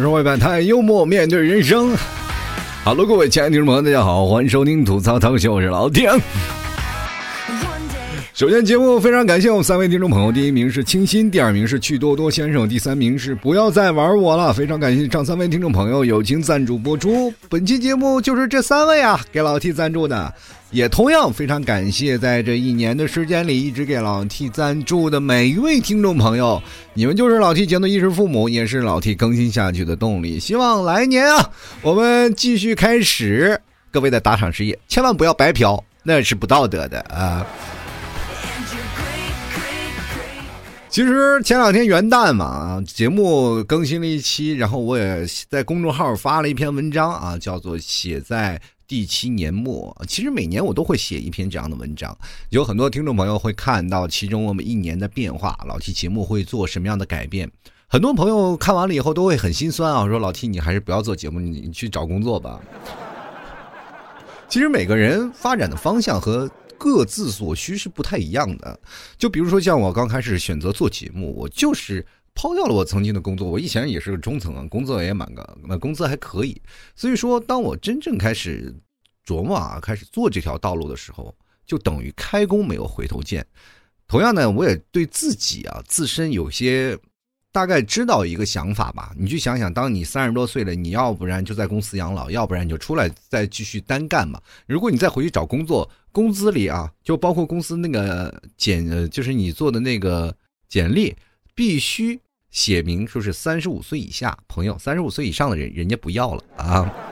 生活百态，幽默面对人生。哈喽各位亲爱的听众朋友，大家好，欢迎收听吐槽堂秀，我是老丁。首先，节目非常感谢我们三位听众朋友，第一名是清新，第二名是趣多多先生，第三名是不要再玩我了。非常感谢上三位听众朋友友情赞助播出，本期节目就是这三位啊给老 T 赞助的，也同样非常感谢在这一年的时间里一直给老 T 赞助的每一位听众朋友，你们就是老 T 节目的衣食父母，也是老 T 更新下去的动力。希望来年啊，我们继续开始各位的打赏事业，千万不要白嫖，那是不道德的啊。其实前两天元旦嘛，节目更新了一期，然后我也在公众号发了一篇文章啊，叫做《写在第七年末》。其实每年我都会写一篇这样的文章，有很多听众朋友会看到其中我们一年的变化，老 T 节目会做什么样的改变。很多朋友看完了以后都会很心酸啊，说老 T 你还是不要做节目，你去找工作吧。其实每个人发展的方向和。各自所需是不太一样的，就比如说像我刚开始选择做节目，我就是抛掉了我曾经的工作，我以前也是个中层啊，工作也蛮个，那工资还可以。所以说，当我真正开始琢磨啊，开始做这条道路的时候，就等于开弓没有回头箭。同样呢，我也对自己啊自身有些。大概知道一个想法吧，你去想想，当你三十多岁了，你要不然就在公司养老，要不然你就出来再继续单干嘛。如果你再回去找工作，工资里啊，就包括公司那个简，就是你做的那个简历，必须写明说是三十五岁以下，朋友，三十五岁以上的人，人家不要了啊。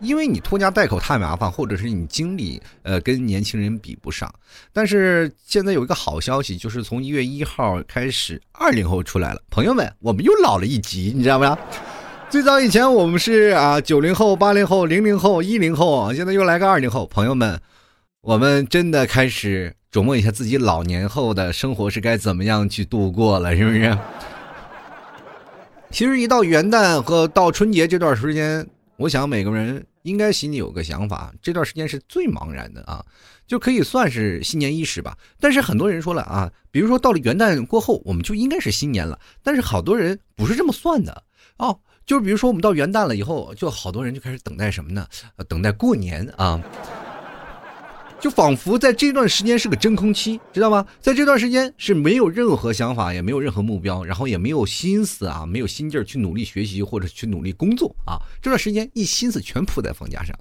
因为你拖家带口太麻烦，或者是你精力呃跟年轻人比不上。但是现在有一个好消息，就是从一月一号开始，二零后出来了。朋友们，我们又老了一级，你知道吗？最早以前我们是啊九零后、八零后、零零后、一零后，现在又来个二零后。朋友们，我们真的开始琢磨一下自己老年后的生活是该怎么样去度过了，是不是？其实一到元旦和到春节这段时间。我想每个人应该心里有个想法，这段时间是最茫然的啊，就可以算是新年伊始吧。但是很多人说了啊，比如说到了元旦过后，我们就应该是新年了。但是好多人不是这么算的哦，就是比如说我们到元旦了以后，就好多人就开始等待什么呢？等待过年啊。就仿佛在这段时间是个真空期，知道吗？在这段时间是没有任何想法，也没有任何目标，然后也没有心思啊，没有心劲儿去努力学习或者去努力工作啊。这段时间一心思全扑在放假上，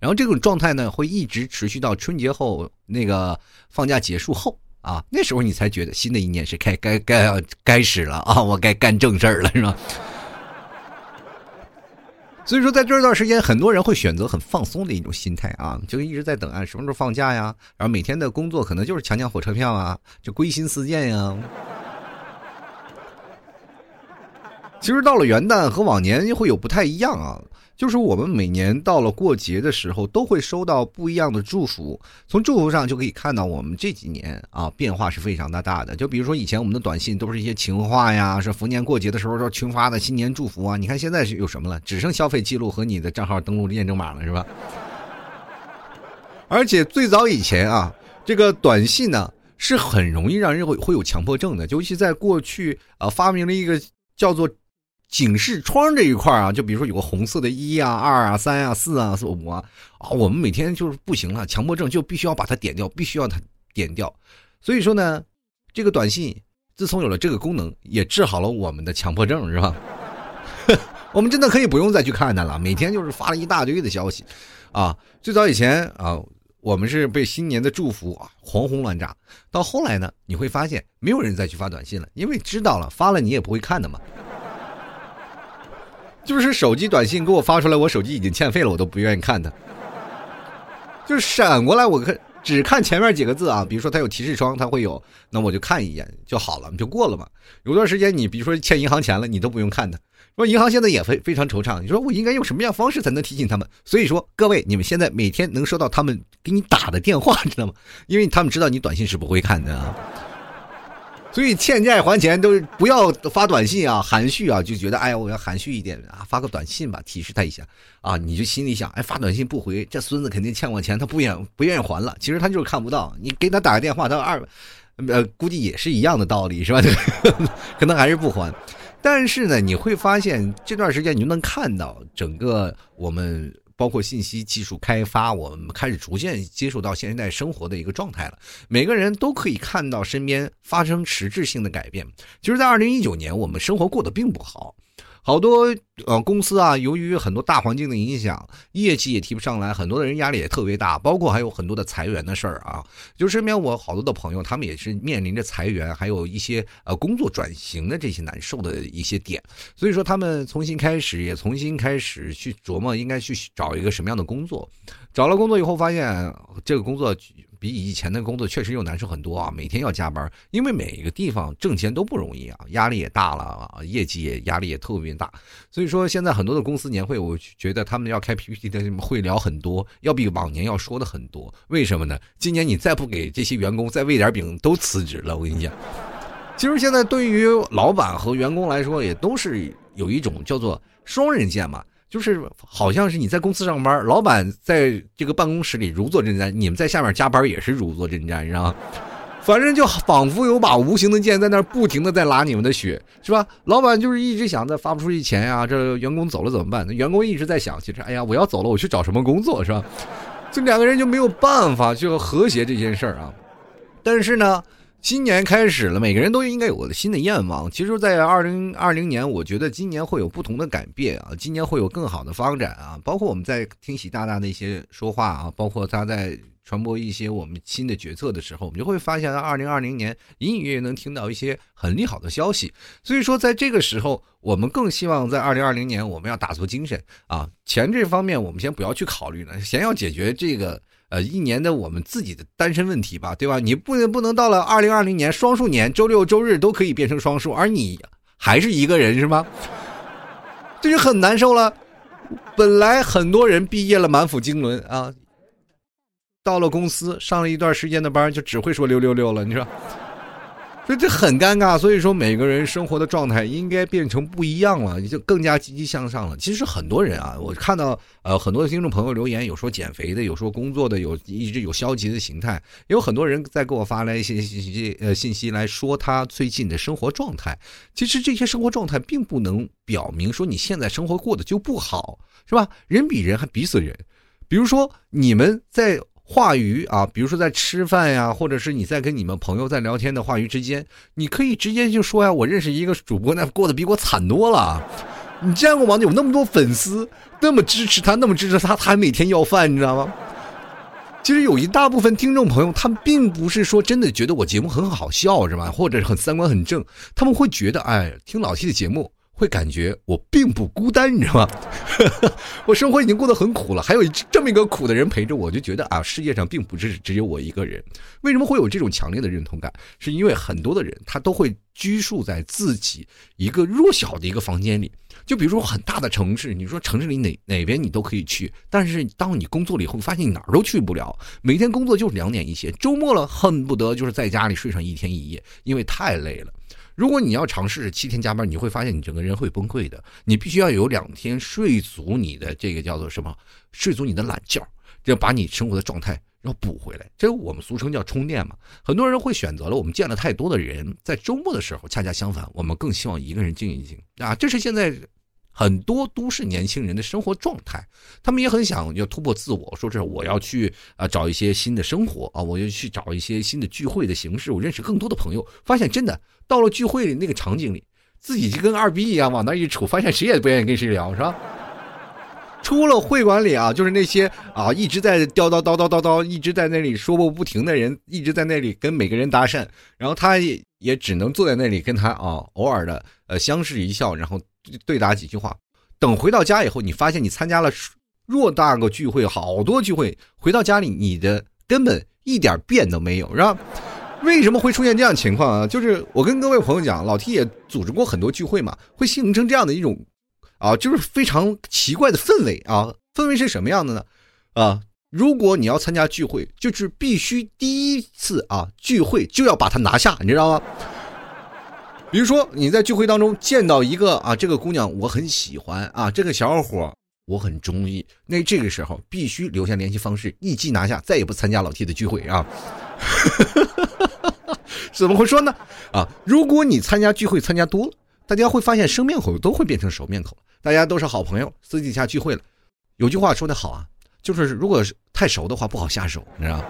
然后这种状态呢会一直持续到春节后那个放假结束后啊，那时候你才觉得新的一年是该该该该始了啊，我该干正事儿了，是吧？所以说，在这段时间，很多人会选择很放松的一种心态啊，就一直在等啊，什么时候放假呀？然后每天的工作可能就是抢抢火车票啊，就归心似箭呀。其实到了元旦和往年会有不太一样啊。就是我们每年到了过节的时候，都会收到不一样的祝福。从祝福上就可以看到，我们这几年啊变化是非常的大的。就比如说以前我们的短信都是一些情话呀，说逢年过节的时候说群发的新年祝福啊。你看现在是有什么了？只剩消费记录和你的账号登录验证码了，是吧？而且最早以前啊，这个短信呢是很容易让人会会有强迫症的，尤其在过去啊发明了一个叫做。警示窗这一块啊，就比如说有个红色的一啊、二啊、三啊、四啊、四五啊，啊，我们每天就是不行了，强迫症就必须要把它点掉，必须要它点掉。所以说呢，这个短信自从有了这个功能，也治好了我们的强迫症，是吧？我们真的可以不用再去看它了，每天就是发了一大堆的消息，啊，最早以前啊，我们是被新年的祝福啊狂轰乱炸，到后来呢，你会发现没有人再去发短信了，因为知道了发了你也不会看的嘛。就是手机短信给我发出来，我手机已经欠费了，我都不愿意看它。就是闪过来，我看只看前面几个字啊，比如说它有提示窗，它会有，那我就看一眼就好了，就过了嘛。有段时间你比如说欠银行钱了，你都不用看它。说银行现在也非非常惆怅，你说我应该用什么样方式才能提醒他们？所以说各位，你们现在每天能收到他们给你打的电话，知道吗？因为他们知道你短信是不会看的。啊。所以欠债还钱都不要发短信啊，含蓄啊，就觉得哎呀，我要含蓄一点啊，发个短信吧，提示他一下啊，你就心里想，哎，发短信不回，这孙子肯定欠我钱，他不愿不愿意还了。其实他就是看不到，你给他打个电话，他二，呃，估计也是一样的道理，是吧？可能还是不还。但是呢，你会发现这段时间你就能看到整个我们。包括信息技术开发，我们开始逐渐接触到现代生活的一个状态了。每个人都可以看到身边发生实质性的改变。其实，在二零一九年，我们生活过得并不好。好多呃公司啊，由于很多大环境的影响，业绩也提不上来，很多的人压力也特别大，包括还有很多的裁员的事儿啊。就身边我好多的朋友，他们也是面临着裁员，还有一些呃工作转型的这些难受的一些点。所以说，他们重新开始，也重新开始去琢磨应该去找一个什么样的工作。找了工作以后，发现这个工作。比以前的工作确实又难受很多啊！每天要加班，因为每一个地方挣钱都不容易啊，压力也大了啊，业绩也压力也特别大。所以说，现在很多的公司年会，我觉得他们要开 PPT 的会聊很多，要比往年要说的很多。为什么呢？今年你再不给这些员工再喂点饼，都辞职了。我跟你讲，其实现在对于老板和员工来说，也都是有一种叫做双刃剑嘛。就是好像是你在公司上班，老板在这个办公室里如坐针毡，你们在下面加班也是如坐针毡，你知道吗？反正就仿佛有把无形的剑在那不停的在拉你们的血，是吧？老板就是一直想着发不出去钱呀，这员工走了怎么办？那员工一直在想，其实哎呀，我要走了，我去找什么工作，是吧？这两个人就没有办法去和谐这件事儿啊。但是呢。新年开始了，每个人都应该有个新的愿望。其实，在二零二零年，我觉得今年会有不同的改变啊，今年会有更好的发展啊。包括我们在听习大大的一些说话啊，包括他在传播一些我们新的决策的时候，我们就会发现，二零二零年隐隐约约能听到一些很利好的消息。所以说，在这个时候，我们更希望在二零二零年，我们要打足精神啊，钱这方面我们先不要去考虑了，先要解决这个。呃，一年的我们自己的单身问题吧，对吧？你不能不能到了二零二零年双数年，周六周日都可以变成双数，而你还是一个人，是吗？这就很难受了。本来很多人毕业了满腹经纶啊，到了公司上了一段时间的班，就只会说六六六了，你说。这这很尴尬，所以说每个人生活的状态应该变成不一样了，就更加积极向上了。其实很多人啊，我看到呃很多的听众朋友留言，有说减肥的，有说工作的，有一直有消极的形态，也有很多人在给我发来一些信息呃信息来说他最近的生活状态。其实这些生活状态并不能表明说你现在生活过得就不好，是吧？人比人还比死人。比如说你们在。话语啊，比如说在吃饭呀，或者是你在跟你们朋友在聊天的话语之间，你可以直接就说呀，我认识一个主播，那过得比我惨多了。你见过吗？有那么多粉丝，那么支持他，那么支持他，他还每天要饭，你知道吗？其实有一大部分听众朋友，他们并不是说真的觉得我节目很好笑，是吧？或者很三观很正，他们会觉得，哎，听老 T 的节目。会感觉我并不孤单，你知道吗？我生活已经过得很苦了，还有这么一个苦的人陪着我，就觉得啊，世界上并不是只有我一个人。为什么会有这种强烈的认同感？是因为很多的人他都会拘束在自己一个弱小的一个房间里。就比如说很大的城市，你说城市里哪哪边你都可以去，但是当你工作了以后，发现你哪儿都去不了。每天工作就是两点一线，周末了恨不得就是在家里睡上一天一夜，因为太累了。如果你要尝试七天加班，你会发现你整个人会崩溃的。你必须要有两天睡足你的这个叫做什么？睡足你的懒觉，要把你生活的状态要补回来。这我们俗称叫充电嘛。很多人会选择了我们见了太多的人，在周末的时候，恰恰相反，我们更希望一个人静一静啊。这是现在。很多都市年轻人的生活状态，他们也很想要突破自我，说是我要去啊找一些新的生活啊，我就去找一些新的聚会的形式，我认识更多的朋友。发现真的到了聚会里那个场景里，自己就跟二逼一样往那一杵，发现谁也不愿意跟谁聊，是吧？出了会馆里啊，就是那些啊一直在叨叨叨叨叨叨，一直在那里说个不停的人，一直在那里跟每个人搭讪，然后他也也只能坐在那里跟他啊偶尔的呃相视一笑，然后。对答几句话，等回到家以后，你发现你参加了偌大个聚会，好多聚会，回到家里你的根本一点变都没有，是吧？为什么会出现这样情况啊？就是我跟各位朋友讲，老 T 也组织过很多聚会嘛，会形成这样的一种啊，就是非常奇怪的氛围啊。氛围是什么样的呢？啊，如果你要参加聚会，就是必须第一次啊聚会就要把它拿下，你知道吗？比如说你在聚会当中见到一个啊，这个姑娘我很喜欢啊，这个小伙我很中意，那这个时候必须留下联系方式，一击拿下，再也不参加老 T 的聚会啊！怎么会说呢？啊，如果你参加聚会参加多了，大家会发现生面孔都会变成熟面孔，大家都是好朋友，私底下聚会了。有句话说的好啊，就是如果太熟的话不好下手，你知道吗？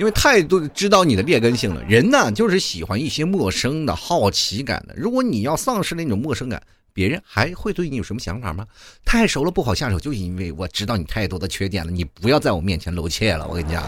因为太多知道你的劣根性了。人呢，就是喜欢一些陌生的好奇感的。如果你要丧失那种陌生感，别人还会对你有什么想法吗？太熟了不好下手，就因为我知道你太多的缺点了。你不要在我面前露怯了，我跟你讲。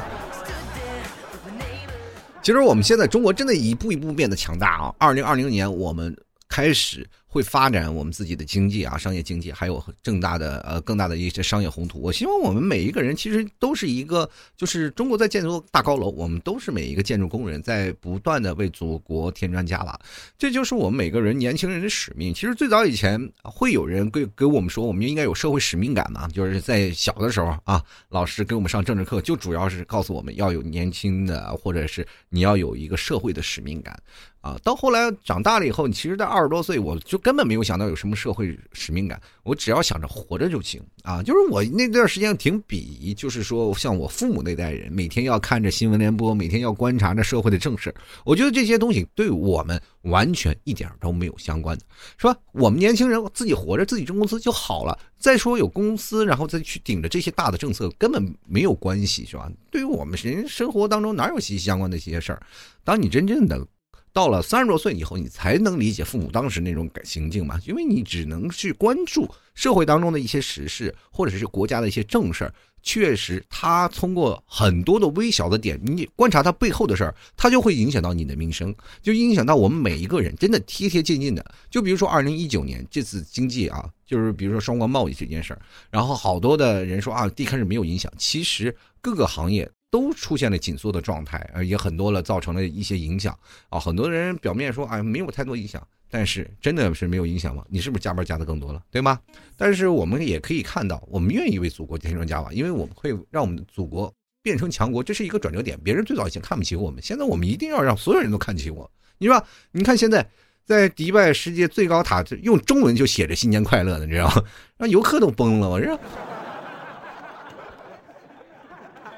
其实我们现在中国真的一步一步变得强大啊！二零二零年我们开始。会发展我们自己的经济啊，商业经济，还有更大的呃更大的一些商业宏图。我希望我们每一个人其实都是一个，就是中国在建筑大高楼，我们都是每一个建筑工人在不断的为祖国添砖加瓦，这就是我们每个人年轻人的使命。其实最早以前会有人给给我们说，我们应该有社会使命感嘛，就是在小的时候啊，老师给我们上政治课就主要是告诉我们要有年轻的，或者是你要有一个社会的使命感。啊，到后来长大了以后，你其实，在二十多岁，我就根本没有想到有什么社会使命感，我只要想着活着就行啊。就是我那段时间挺鄙夷，就是说像我父母那代人，每天要看着新闻联播，每天要观察着社会的正事，我觉得这些东西对我们完全一点都没有相关的，是吧？我们年轻人自己活着，自己挣工资就好了。再说有公司，然后再去顶着这些大的政策，根本没有关系，是吧？对于我们人生活当中哪有息息相关的这些事儿？当你真正的。到了三十多岁以后，你才能理解父母当时那种感行径嘛？因为你只能去关注社会当中的一些时事，或者是国家的一些正事儿。确实，他通过很多的微小的点，你观察他背后的事儿，他就会影响到你的民生，就影响到我们每一个人，真的贴贴近近的。就比如说二零一九年这次经济啊，就是比如说双关贸易这件事儿，然后好多的人说啊，一开始没有影响，其实各个行业。都出现了紧缩的状态，呃，也很多了，造成了一些影响啊。很多人表面说，哎，没有太多影响，但是真的是没有影响吗？你是不是加班加的更多了，对吗？但是我们也可以看到，我们愿意为祖国添砖加瓦，因为我们会让我们的祖国变成强国，这是一个转折点。别人最早以前看不起我们，现在我们一定要让所有人都看起我。你说，你看现在在迪拜世界最高塔用中文就写着“新年快乐”的，你知道吗？让游客都崩了，我这。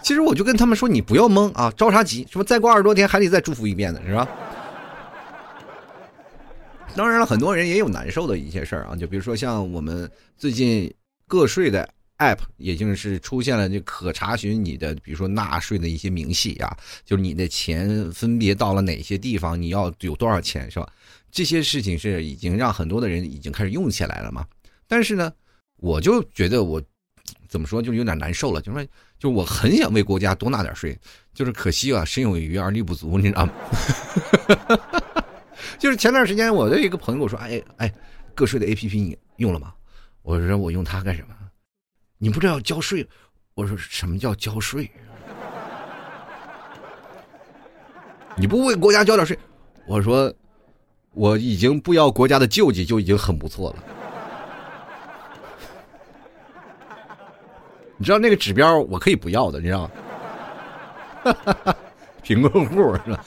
其实我就跟他们说，你不要懵啊，着啥急？是不再过二十多天还得再祝福一遍呢，是吧？当然了，很多人也有难受的一些事儿啊，就比如说像我们最近个税的 app，也就是出现了就可查询你的，比如说纳税的一些明细啊，就是你的钱分别到了哪些地方，你要有多少钱，是吧？这些事情是已经让很多的人已经开始用起来了嘛。但是呢，我就觉得我。怎么说，就有点难受了。就说，就我很想为国家多纳点税，就是可惜啊，身有余而力不足，你知道吗？就是前段时间，我的一个朋友说：“哎哎，个税的 A P P 你用了吗？”我说：“我用它干什么？你不知道要交税？”我说：“什么叫交税？你不为国家交点税？”我说：“我已经不要国家的救济，就已经很不错了。”你知道那个指标我可以不要的，你知道吗？贫困户是吧？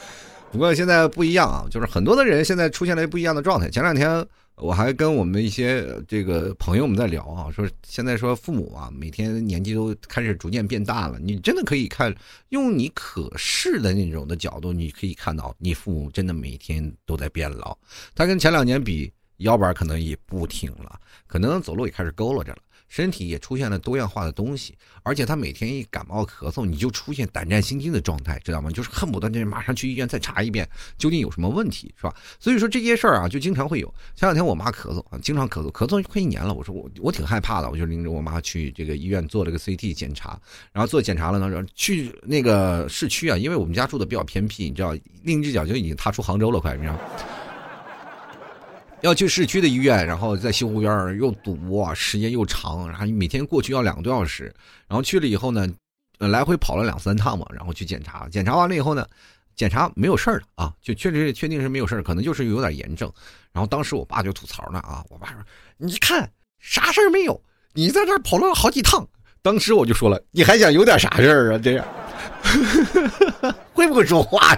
不过现在不一样啊，就是很多的人现在出现了不一样的状态。前两天我还跟我们一些这个朋友们在聊啊，说现在说父母啊，每天年纪都开始逐渐变大了。你真的可以看，用你可视的那种的角度，你可以看到你父母真的每天都在变老。他跟前两年比，腰板可能也不挺了，可能走路也开始佝偻着了。身体也出现了多样化的东西，而且他每天一感冒咳嗽，你就出现胆战心惊的状态，知道吗？就是恨不得那马上去医院再查一遍，究竟有什么问题，是吧？所以说这些事儿啊，就经常会有。前两天我妈咳嗽啊，经常咳嗽，咳嗽快一年了。我说我我挺害怕的，我就领着我妈去这个医院做了个 CT 检查，然后做检查了呢，去那个市区啊，因为我们家住的比较偏僻，你知道，另一只脚就已经踏出杭州了，快，你知道。要去市区的医院，然后在西湖边又堵，时间又长，然后每天过去要两个多小时。然后去了以后呢，来回跑了两三趟嘛，然后去检查。检查完了以后呢，检查没有事儿了啊，就确实确定是没有事儿，可能就是有点炎症。然后当时我爸就吐槽呢啊，我爸说：“你看啥事儿没有？你在这儿跑了好几趟。”当时我就说了：“你还想有点啥事儿啊？这样会不会说话？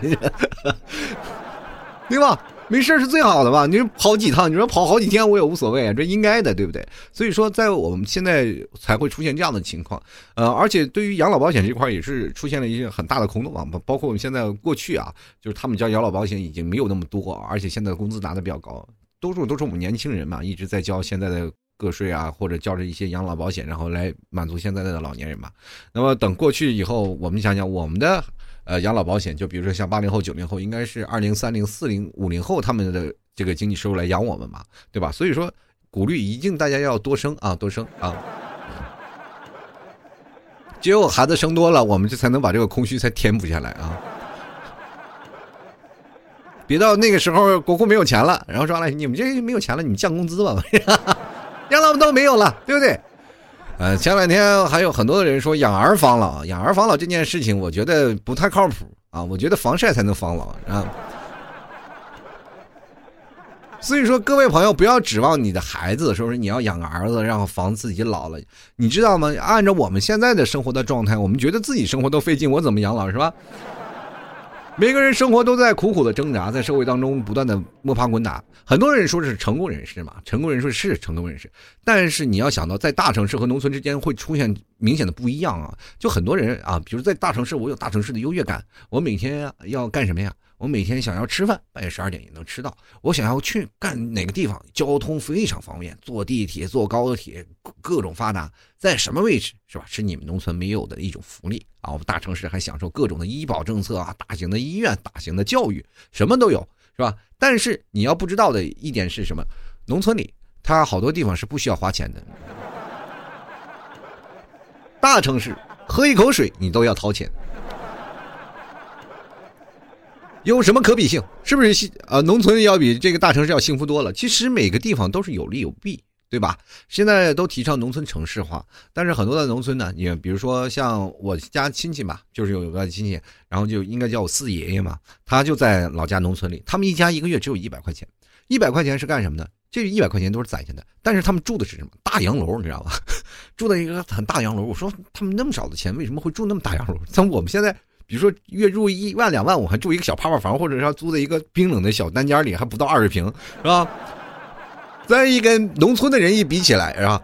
对吧？”没事是最好的吧？你说跑几趟，你说跑好几天我也无所谓啊，这应该的，对不对？所以说，在我们现在才会出现这样的情况，呃，而且对于养老保险这块也是出现了一些很大的空洞啊，包括我们现在过去啊，就是他们交养老保险已经没有那么多，而且现在工资拿的比较高，多数都是我们年轻人嘛，一直在交现在的个税啊，或者交着一些养老保险，然后来满足现在的老年人嘛。那么等过去以后，我们想想我们的呃养老保险，就比如说像八零后、九零后，应该是二零、三零、四零、五零后他们的这个经济收入来养我们嘛，对吧？所以说，鼓励一定大家要多生啊，多生啊。只有孩子生多了，我们就才能把这个空虚才填补下来啊。别到那个时候国库没有钱了，然后说了你们这没有钱了，你们降工资吧，养老都没有了，对不对？呃，前两天还有很多的人说养儿防老，养儿防老这件事情，我觉得不太靠谱啊。我觉得防晒才能防老啊。所以说，各位朋友不要指望你的孩子，说是你要养儿子，然后防自己老了，你知道吗？按照我们现在的生活的状态，我们觉得自己生活都费劲，我怎么养老是吧？每个人生活都在苦苦的挣扎，在社会当中不断的摸爬滚打。很多人说是成功人士嘛，成功人士是成功人士，但是你要想到在大城市和农村之间会出现明显的不一样啊。就很多人啊，比如在大城市，我有大城市的优越感，我每天要干什么呀？我每天想要吃饭，半夜十二点也能吃到。我想要去干哪个地方，交通非常方便，坐地铁、坐高铁，各种发达。在什么位置，是吧？是你们农村没有的一种福利啊！我们大城市还享受各种的医保政策啊，大型的医院、大型的教育，什么都有，是吧？但是你要不知道的一点是什么？农村里，它好多地方是不需要花钱的。大城市，喝一口水你都要掏钱。有什么可比性？是不是幸？呃，农村要比这个大城市要幸福多了。其实每个地方都是有利有弊，对吧？现在都提倡农村城市化，但是很多的农村呢，你比如说像我家亲戚吧，就是有个亲戚，然后就应该叫我四爷爷嘛，他就在老家农村里，他们一家一个月只有一百块钱，一百块钱是干什么的？这一百块钱都是攒下的，但是他们住的是什么？大洋楼，你知道吧？住在一个很大洋楼。我说他们那么少的钱，为什么会住那么大洋楼？像我们现在。比如说月入一万两万，我还住一个小泡泡房，或者是租在一个冰冷的小单间里，还不到二十平，是吧？再一跟农村的人一比起来，是吧？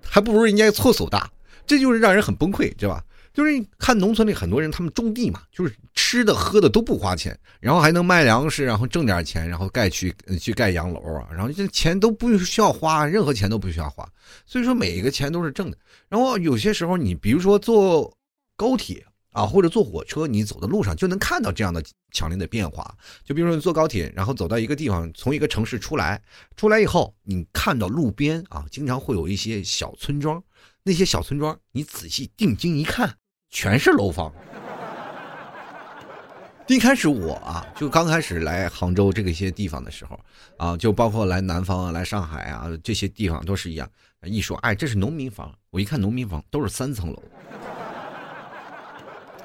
还不如人家厕所大，这就是让人很崩溃，对吧？就是看农村里很多人，他们种地嘛，就是吃的喝的都不花钱，然后还能卖粮食，然后挣点钱，然后盖去去盖洋楼啊，然后这钱都不需要花，任何钱都不需要花，所以说每一个钱都是挣的。然后有些时候你比如说坐高铁。啊，或者坐火车，你走的路上就能看到这样的强烈的变化。就比如说你坐高铁，然后走到一个地方，从一个城市出来，出来以后，你看到路边啊，经常会有一些小村庄，那些小村庄，你仔细定睛一看，全是楼房。一开始我啊，就刚开始来杭州这个一些地方的时候，啊，就包括来南方啊、来上海啊这些地方都是一样。一说，哎，这是农民房，我一看农民房都是三层楼。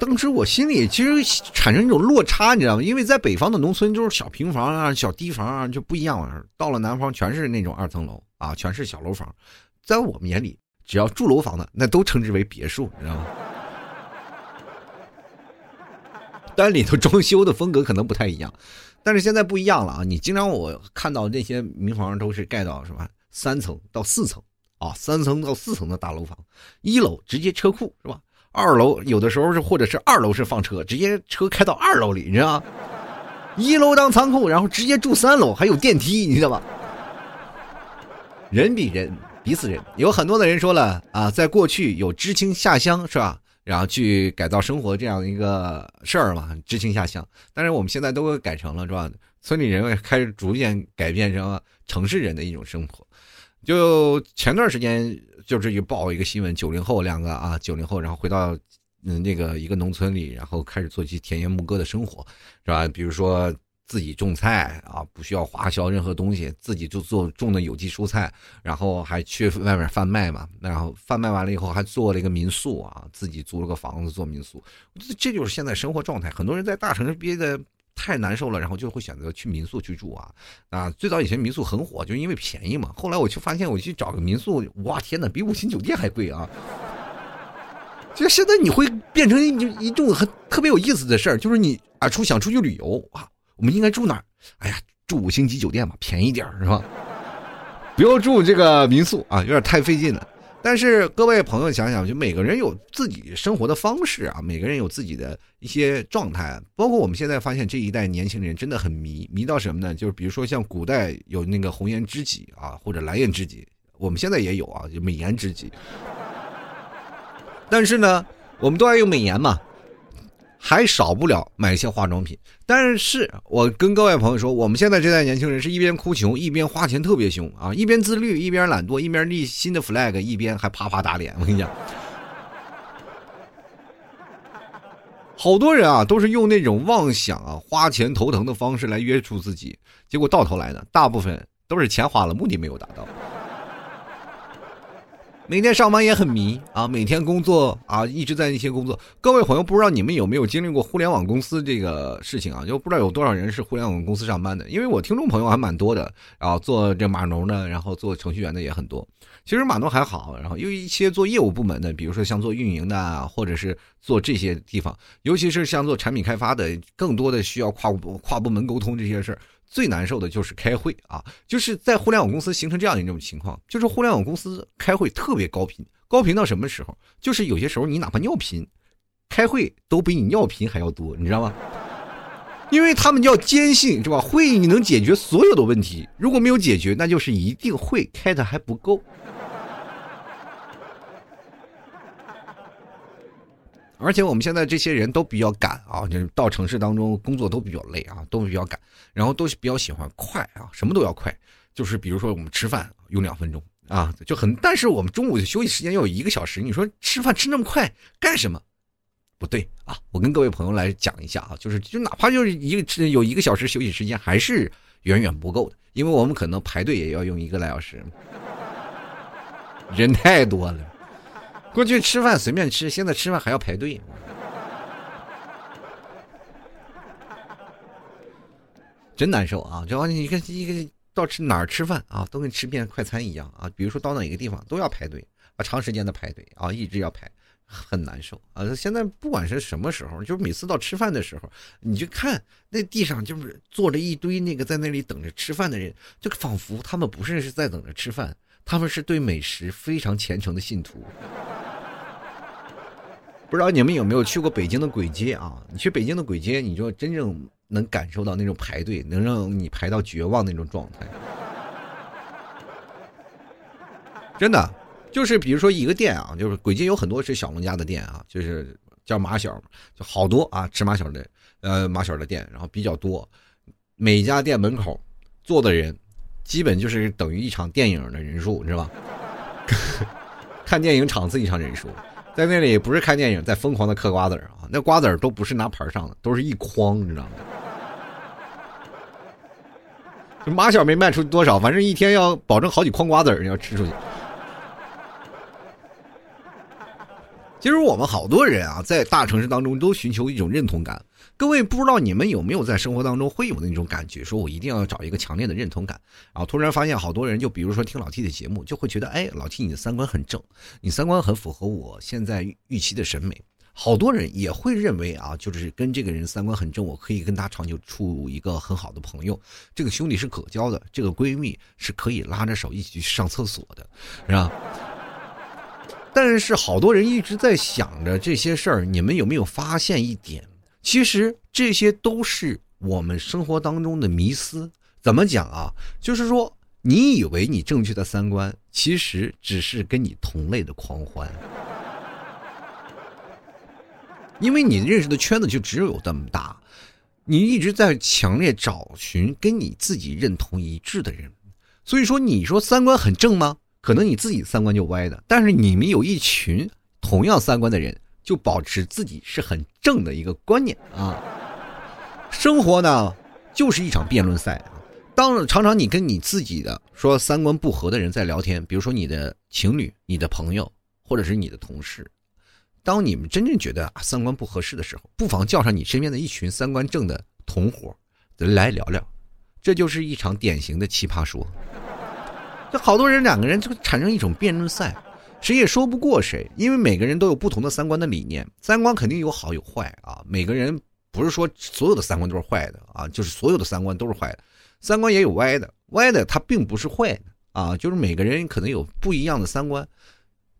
当时我心里其实产生一种落差，你知道吗？因为在北方的农村就是小平房啊、小低房啊就不一样，到了南方全是那种二层楼啊，全是小楼房。在我们眼里，只要住楼房的那都称之为别墅，你知道吗？但里头装修的风格可能不太一样，但是现在不一样了啊！你经常我看到那些民房都是盖到什么三层到四层啊，三层到四层的大楼房，一楼直接车库是吧？二楼有的时候是，或者是二楼是放车，直接车开到二楼里，你知道吗？一楼当仓库，然后直接住三楼，还有电梯，你知道吗？人比人比死人，有很多的人说了啊，在过去有知青下乡是吧？然后去改造生活这样一个事儿嘛，知青下乡。但是我们现在都改成了是吧？村里人开始逐渐改变成城市人的一种生活。就前段时间。就是一报一个新闻，九零后两个啊，九零后，然后回到嗯那个一个农村里，然后开始做起田园牧歌的生活，是吧？比如说自己种菜啊，不需要花销任何东西，自己就做种的有机蔬菜，然后还去外面贩卖嘛，然后贩卖完了以后还做了一个民宿啊，自己租了个房子做民宿，这就是现在生活状态。很多人在大城市憋的。太难受了，然后就会选择去民宿去住啊啊！最早以前民宿很火，就因为便宜嘛。后来我就发现，我去找个民宿，哇天哪，比五星酒店还贵啊！就现在你会变成一一种很特别有意思的事儿，就是你啊出想出去旅游啊，我们应该住哪儿？哎呀，住五星级酒店吧，便宜点是吧？不要住这个民宿啊，有点太费劲了。但是各位朋友想想，就每个人有自己生活的方式啊，每个人有自己的一些状态。包括我们现在发现这一代年轻人真的很迷，迷到什么呢？就是比如说像古代有那个红颜知己啊，或者蓝颜知己，我们现在也有啊，就美颜知己。但是呢，我们都爱用美颜嘛。还少不了买一些化妆品，但是我跟各位朋友说，我们现在这代年轻人是一边哭穷，一边花钱特别凶啊，一边自律，一边懒惰，一边立新的 flag，一边还啪啪打脸。我跟你讲，好多人啊，都是用那种妄想啊、花钱头疼的方式来约束自己，结果到头来呢，大部分都是钱花了，目的没有达到。每天上班也很迷啊，每天工作啊，一直在那些工作。各位朋友，不知道你们有没有经历过互联网公司这个事情啊？就不知道有多少人是互联网公司上班的。因为我听众朋友还蛮多的，然后做这码农的，然后做程序员的也很多。其实码农还好，然后因为一些做业务部门的，比如说像做运营的，或者是做这些地方，尤其是像做产品开发的，更多的需要跨部跨部门沟通这些事儿。最难受的就是开会啊，就是在互联网公司形成这样一种情况，就是互联网公司开会特别高频，高频到什么时候？就是有些时候你哪怕尿频，开会都比你尿频还要多，你知道吗？因为他们要坚信是吧？会议你能解决所有的问题，如果没有解决，那就是一定会开的还不够。而且我们现在这些人都比较赶啊，就是到城市当中工作都比较累啊，都比较赶，然后都比较喜欢快啊，什么都要快。就是比如说我们吃饭用两分钟啊，就很，但是我们中午的休息时间要有一个小时。你说吃饭吃那么快干什么？不对啊！我跟各位朋友来讲一下啊，就是就哪怕就是一个有一个小时休息时间，还是远远不够的，因为我们可能排队也要用一个来小时，人太多了。过去吃饭随便吃，现在吃饭还要排队，真难受啊！就你看一个到吃哪儿吃饭啊，都跟吃遍快餐一样啊。比如说到哪个地方都要排队啊，长时间的排队啊，一直要排，很难受啊。现在不管是什么时候，就是每次到吃饭的时候，你就看那地上就是坐着一堆那个在那里等着吃饭的人，就仿佛他们不是是在等着吃饭，他们是对美食非常虔诚的信徒。不知道你们有没有去过北京的簋街啊？你去北京的簋街，你就真正能感受到那种排队，能让你排到绝望那种状态。真的，就是比如说一个店啊，就是簋街有很多是小龙虾的店啊，就是叫马小，就好多啊，吃马小的，呃，马小的店，然后比较多。每家店门口坐的人，基本就是等于一场电影的人数，你知道吧？看电影场次一场人数。在那里不是看电影，在疯狂的嗑瓜子儿啊！那瓜子儿都不是拿盘上的，都是一筐，你知道吗？就马小没卖出多少，反正一天要保证好几筐瓜子儿要吃出去。其实我们好多人啊，在大城市当中都寻求一种认同感。各位不知道你们有没有在生活当中会有那种感觉，说我一定要找一个强烈的认同感，然后突然发现好多人，就比如说听老 T 的节目，就会觉得，哎，老 T 你的三观很正，你三观很符合我现在预期的审美。好多人也会认为啊，就是跟这个人三观很正，我可以跟他长久处一个很好的朋友，这个兄弟是可交的，这个闺蜜是可以拉着手一起去上厕所的，是吧？但是好多人一直在想着这些事儿，你们有没有发现一点？其实这些都是我们生活当中的迷思。怎么讲啊？就是说，你以为你正确的三观，其实只是跟你同类的狂欢。因为你认识的圈子就只有这么大，你一直在强烈找寻跟你自己认同一致的人。所以说，你说三观很正吗？可能你自己三观就歪的，但是你们有一群同样三观的人。就保持自己是很正的一个观念啊！生活呢，就是一场辩论赛啊。当常常你跟你自己的说三观不合的人在聊天，比如说你的情侣、你的朋友，或者是你的同事，当你们真正觉得啊三观不合适的时候，不妨叫上你身边的一群三观正的同伙来聊聊，这就是一场典型的奇葩说。就好多人两个人就产生一种辩论赛。谁也说不过谁，因为每个人都有不同的三观的理念，三观肯定有好有坏啊。每个人不是说所有的三观都是坏的啊，就是所有的三观都是坏的，三观也有歪的，歪的它并不是坏的啊，就是每个人可能有不一样的三观。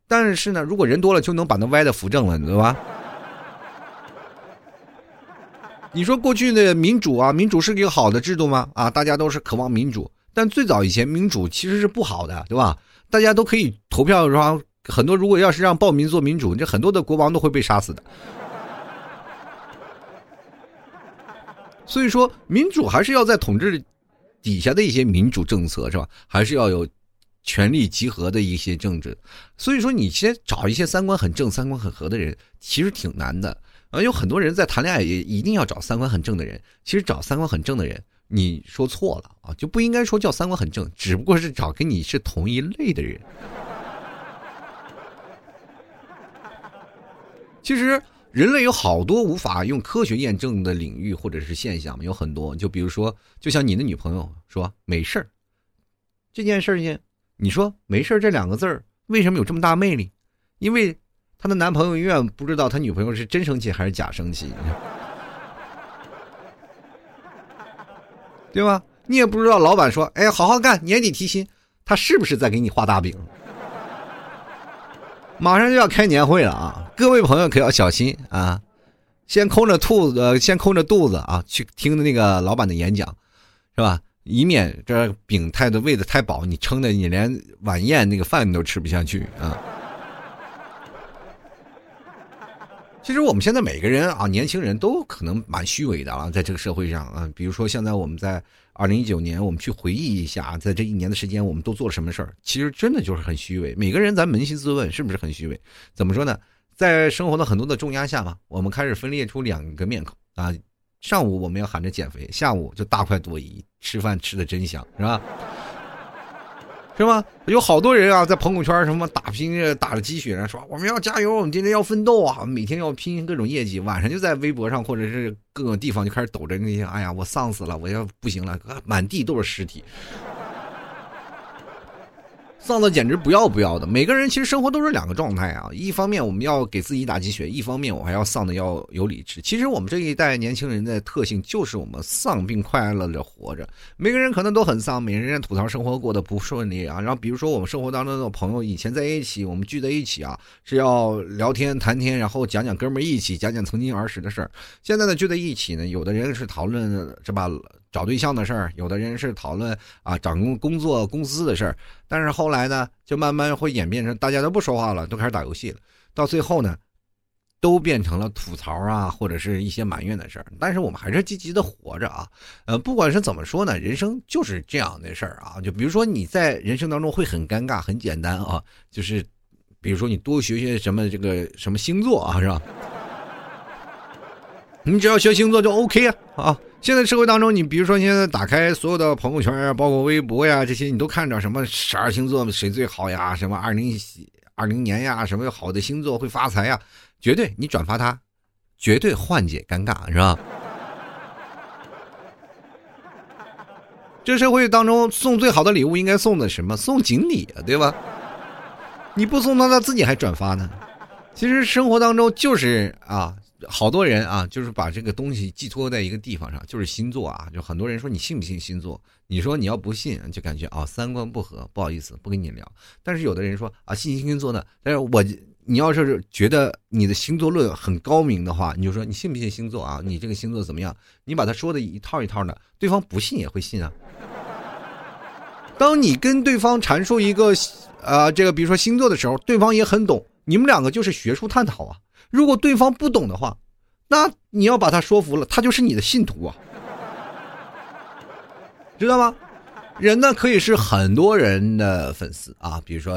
但是呢，如果人多了，就能把那歪的扶正了，对吧？你说过去的民主啊，民主是一个好的制度吗？啊，大家都是渴望民主，但最早以前民主其实是不好的，对吧？大家都可以投票，是吧？很多如果要是让暴民做民主，这很多的国王都会被杀死的。所以说，民主还是要在统治底下的一些民主政策，是吧？还是要有权力集合的一些政治。所以说，你先找一些三观很正、三观很合的人，其实挺难的。啊，有很多人在谈恋爱也一定要找三观很正的人。其实找三观很正的人，你说错了啊，就不应该说叫三观很正，只不过是找跟你是同一类的人。其实人类有好多无法用科学验证的领域或者是现象，有很多。就比如说，就像你的女朋友说没事儿这件事情，你说没事儿这两个字儿为什么有这么大魅力？因为。她的男朋友永远不知道她女朋友是真生气还是假生气，对吧？你也不知道老板说：“哎，好好干，年底提薪。”他是不是在给你画大饼？马上就要开年会了啊！各位朋友可要小心啊！先空着兔子，呃先空着肚子啊，去听那个老板的演讲，是吧？以免这饼太的喂的太饱，你撑的你连晚宴那个饭都吃不下去啊！其实我们现在每个人啊，年轻人都可能蛮虚伪的啊，在这个社会上啊，比如说现在我们在二零一九年，我们去回忆一下，在这一年的时间，我们都做了什么事儿？其实真的就是很虚伪。每个人咱扪心自问，是不是很虚伪？怎么说呢？在生活的很多的重压下嘛，我们开始分裂出两个面孔啊。上午我们要喊着减肥，下午就大快朵颐，吃饭吃的真香，是吧？是吗？有好多人啊，在朋友圈什么打拼着打着鸡血，说我们要加油，我们今天要奋斗啊，每天要拼各种业绩。晚上就在微博上或者是各个地方就开始抖着那些，哎呀，我丧死了，我要不行了，满地都是尸体。丧的简直不要不要的。每个人其实生活都是两个状态啊，一方面我们要给自己打鸡血，一方面我还要丧的要有理智。其实我们这一代年轻人的特性就是我们丧并快乐着活着。每个人可能都很丧，每个人吐槽生活过得不顺利啊。然后比如说我们生活当中的朋友，以前在一起，我们聚在一起啊，是要聊天谈天，然后讲讲哥们义气，讲讲曾经儿时的事儿。现在呢聚在一起呢，有的人是讨论是吧？找对象的事儿，有的人是讨论啊，找工工作公司的事儿，但是后来呢，就慢慢会演变成大家都不说话了，都开始打游戏了，到最后呢，都变成了吐槽啊，或者是一些埋怨的事儿。但是我们还是积极的活着啊，呃，不管是怎么说呢，人生就是这样的事儿啊。就比如说你在人生当中会很尴尬，很简单啊，就是比如说你多学学什么这个什么星座啊，是吧？你只要学星座就 OK 啊啊。现在社会当中，你比如说现在打开所有的朋友圈啊，包括微博呀，这些你都看着什么十二星座谁最好呀？什么二零二零年呀？什么好的星座会发财呀？绝对你转发它，绝对缓解尴尬，是吧？这社会当中送最好的礼物应该送的什么？送锦鲤啊，对吧？你不送他，他自己还转发呢。其实生活当中就是啊。好多人啊，就是把这个东西寄托在一个地方上，就是星座啊。就很多人说你信不信星座？你说你要不信，就感觉啊三观不合，不好意思不跟你聊。但是有的人说啊信星座呢，但是我你要是觉得你的星座论很高明的话，你就说你信不信星座啊？你这个星座怎么样？你把他说的一套一套的，对方不信也会信啊。当你跟对方阐述一个啊这个比如说星座的时候，对方也很懂，你们两个就是学术探讨啊。如果对方不懂的话，那你要把他说服了，他就是你的信徒啊，知道吗？人呢可以是很多人的粉丝啊，比如说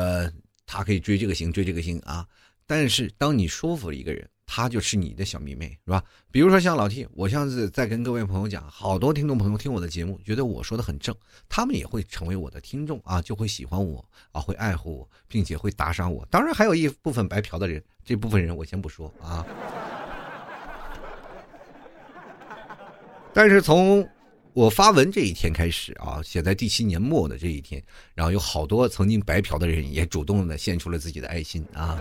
他可以追这个星，追这个星啊。但是当你说服了一个人，他就是你的小迷妹，是吧？比如说像老 T，我上次在跟各位朋友讲，好多听众朋友听我的节目，觉得我说的很正，他们也会成为我的听众啊，就会喜欢我啊，会爱护我，并且会打赏我。当然还有一部分白嫖的人。这部分人我先不说啊，但是从我发文这一天开始啊，写在第七年末的这一天，然后有好多曾经白嫖的人也主动的献出了自己的爱心啊，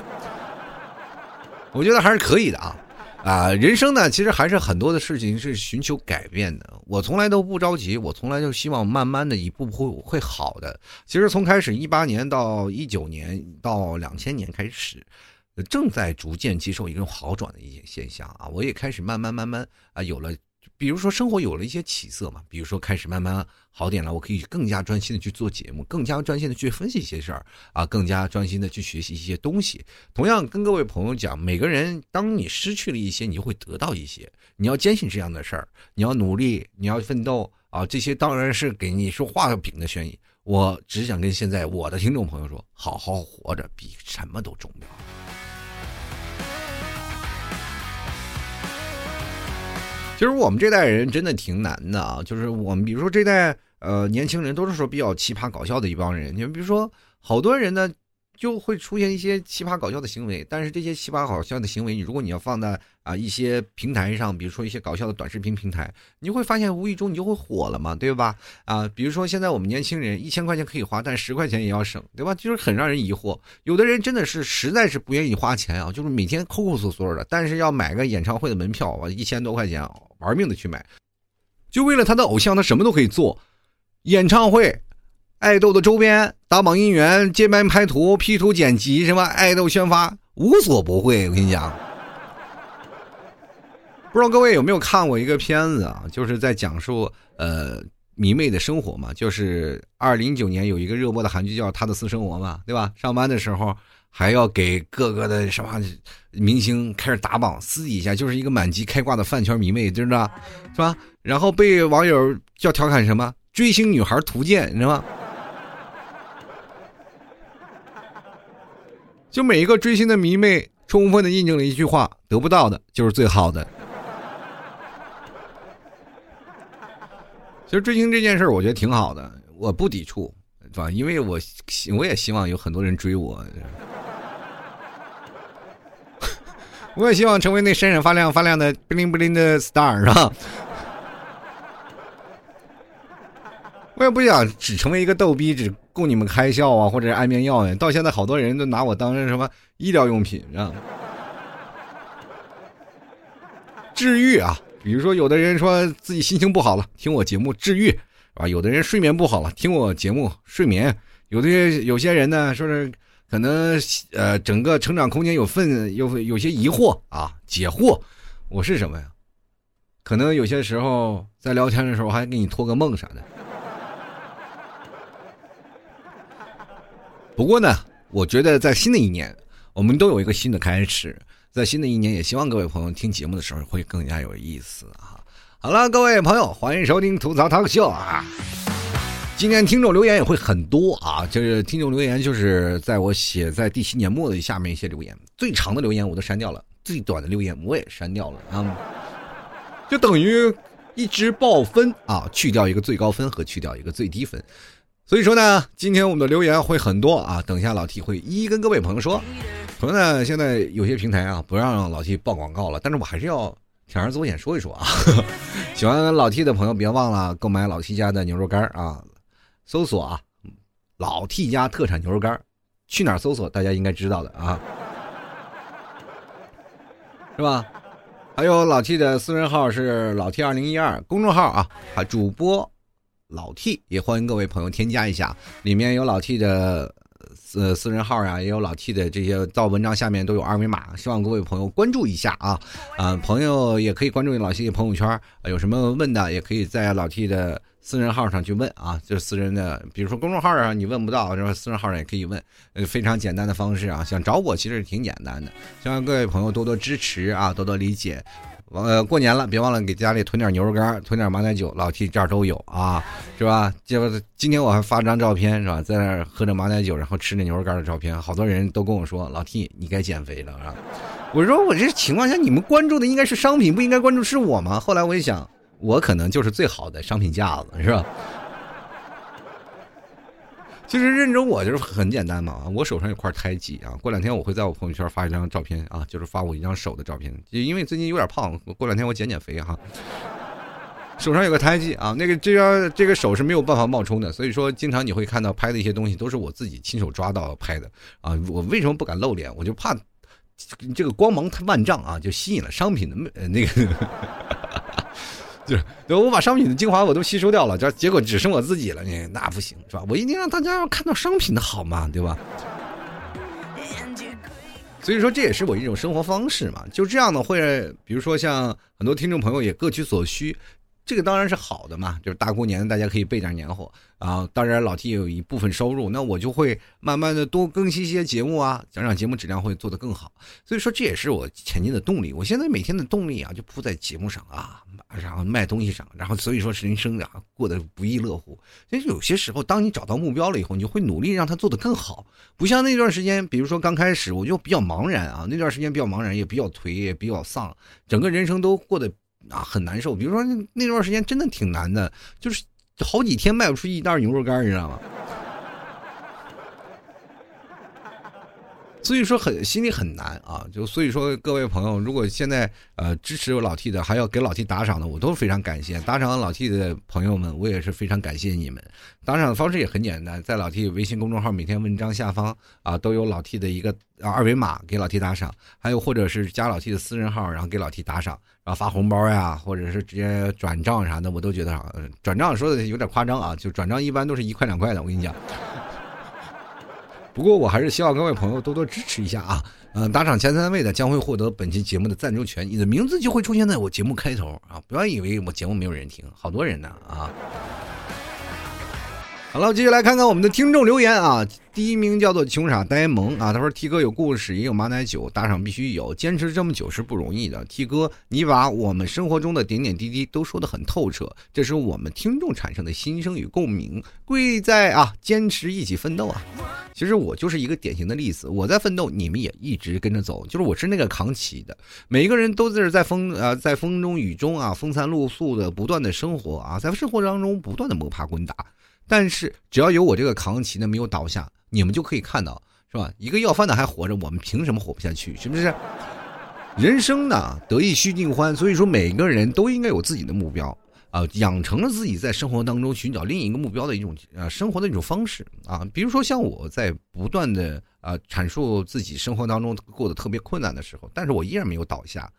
我觉得还是可以的啊。啊，人生呢，其实还是很多的事情是寻求改变的。我从来都不着急，我从来就希望慢慢的一步步会会好的。其实从开始一八年到一九年到两千年开始，正在逐渐接受一个好转的一些现象啊，我也开始慢慢慢慢啊有了。比如说生活有了一些起色嘛，比如说开始慢慢好点了，我可以更加专心的去做节目，更加专心的去分析一些事儿啊，更加专心的去学习一些东西。同样跟各位朋友讲，每个人当你失去了一些，你就会得到一些。你要坚信这样的事儿，你要努力，你要奋斗啊，这些当然是给你说画个饼的轩逸。我只想跟现在我的听众朋友说，好好活着比什么都重要。其实我们这代人真的挺难的啊，就是我们比如说这代呃年轻人都是说比较奇葩搞笑的一帮人，你比如说好多人呢就会出现一些奇葩搞笑的行为，但是这些奇葩搞笑的行为，你如果你要放在啊一些平台上，比如说一些搞笑的短视频平台，你会发现无意中你就会火了嘛，对吧？啊，比如说现在我们年轻人一千块钱可以花，但十块钱也要省，对吧？就是很让人疑惑，有的人真的是实在是不愿意花钱啊，就是每天抠抠搜搜的，但是要买个演唱会的门票啊，一千多块钱。玩命的去买，就为了他的偶像，他什么都可以做。演唱会、爱豆的周边、打榜应援、接班拍图、P 图剪辑，什么爱豆宣发，无所不会。我跟你讲，不知道各位有没有看过一个片子啊？就是在讲述呃迷妹的生活嘛。就是二零一九年有一个热播的韩剧叫《她的私生活》嘛，对吧？上班的时候。还要给各个的什么明星开始打榜，私底下就是一个满级开挂的饭圈迷妹，知道吧？是吧？然后被网友叫调侃什么“追星女孩图鉴”，你知道吗？就每一个追星的迷妹，充分的印证了一句话：得不到的就是最好的。其实追星这件事我觉得挺好的，我不抵触，是吧？因为我我也希望有很多人追我。我也希望成为那闪闪发亮、发亮的不灵不灵的 star，是吧？我也不想只成为一个逗逼，只供你们开笑啊，或者安眠药呀。到现在，好多人都拿我当成什么医疗用品，啊？治愈啊，比如说，有的人说自己心情不好了，听我节目治愈，啊，有的人睡眠不好了，听我节目睡眠。有的有些人呢，说是。可能呃，整个成长空间有份有有些疑惑啊，解惑，我是什么呀？可能有些时候在聊天的时候还给你托个梦啥的。不过呢，我觉得在新的一年，我们都有一个新的开始，在新的一年，也希望各位朋友听节目的时候会更加有意思啊。好了，各位朋友，欢迎收听吐槽脱口秀啊。今天听众留言也会很多啊，就是听众留言就是在我写在第七年末的下面一些留言，最长的留言我都删掉了，最短的留言我也删掉了啊，就等于一直报分啊，去掉一个最高分和去掉一个最低分，所以说呢，今天我们的留言会很多啊，等一下老 T 会一一跟各位朋友说。朋友呢，现在有些平台啊不让老 T 报广告了，但是我还是要铤而走险说一说啊，喜欢老 T 的朋友别忘了购买老 T 家的牛肉干啊。搜索啊，老 T 家特产牛肉干去哪儿搜索？大家应该知道的啊，是吧？还有老 T 的私人号是老 T 二零一二，公众号啊，啊，主播老 T 也欢迎各位朋友添加一下，里面有老 T 的私私人号呀，也有老 T 的这些到文章下面都有二维码，希望各位朋友关注一下啊，啊，朋友也可以关注老 T 的朋友圈，有什么问的也可以在老 T 的。私人号上去问啊，就是私人的，比如说公众号上你问不到，然后私人号上也可以问，呃，非常简单的方式啊，想找我其实挺简单的，希望各位朋友多多支持啊，多多理解。呃，过年了，别忘了给家里囤点牛肉干，囤点马奶酒，老 T 这儿都有啊，是吧？就今天我还发张照片，是吧？在那儿喝着马奶酒，然后吃着牛肉干的照片，好多人都跟我说，老 T 你该减肥了是吧。我说我这情况下，你们关注的应该是商品，不应该关注是我吗？后来我一想。我可能就是最好的商品架子，是吧？其实认准我就是很简单嘛，我手上有块胎记啊。过两天我会在我朋友圈发一张照片啊，就是发我一张手的照片，因为最近有点胖，过两天我减减肥哈。手上有个胎记啊，那个这张这个手是没有办法冒充的，所以说经常你会看到拍的一些东西都是我自己亲手抓到拍的啊。我为什么不敢露脸？我就怕。这个光芒万丈啊，就吸引了商品的呃那个，就是我把商品的精华我都吸收掉了，这结果只剩我自己了，你那不行是吧？我一定让大家要看到商品的好嘛，对吧？所以说这也是我一种生活方式嘛，就这样呢，会比如说像很多听众朋友也各取所需。这个当然是好的嘛，就是大过年的大家可以备点年货啊。当然老 T 也有一部分收入，那我就会慢慢的多更新一些节目啊，想让节目质量会做得更好。所以说这也是我前进的动力。我现在每天的动力啊，就扑在节目上啊，然后卖东西上，然后所以说人生啊过得不亦乐乎。其实有些时候，当你找到目标了以后，你会努力让它做得更好。不像那段时间，比如说刚开始我就比较茫然啊，那段时间比较茫然，也比较颓，也比较丧，整个人生都过得。啊，很难受。比如说那段时间真的挺难的，就是好几天卖不出一袋牛肉干，你知道吗？所以说很心里很难啊。就所以说各位朋友，如果现在呃支持老 T 的，还要给老 T 打赏的，我都非常感谢。打赏老 T 的朋友们，我也是非常感谢你们。打赏的方式也很简单，在老 T 微信公众号每天文章下方啊，都有老 T 的一个二维码给老 T 打赏，还有或者是加老 T 的私人号，然后给老 T 打赏。然后发红包呀，或者是直接转账啥的，我都觉得啊，转账说的有点夸张啊，就转账一般都是一块两块的，我跟你讲。不过我还是希望各位朋友多多支持一下啊，嗯，打赏前三位的将会获得本期节目的赞助权，你的名字就会出现在我节目开头啊，不要以为我节目没有人听，好多人呢啊。好了，继续来看看我们的听众留言啊。第一名叫做穷傻呆萌啊，他说：“T 哥有故事，也有马奶酒，打赏必须有，坚持这么久是不容易的。T 哥，你把我们生活中的点点滴滴都说得很透彻，这是我们听众产生的心声与共鸣。贵在啊，坚持一起奋斗啊。其实我就是一个典型的例子，我在奋斗，你们也一直跟着走，就是我是那个扛旗的。每一个人都是在风啊，在风中雨中啊，风餐露宿的不断的生活啊，在生活当中不断的摸爬滚打。”但是只要有我这个扛旗呢，没有倒下，你们就可以看到，是吧？一个要饭的还活着，我们凭什么活不下去？是不是？人生呢，得意须尽欢，所以说每个人都应该有自己的目标啊，养成了自己在生活当中寻找另一个目标的一种呃生活的一种方式啊。比如说像我在不断的啊阐述自己生活当中过得特别困难的时候，但是我依然没有倒下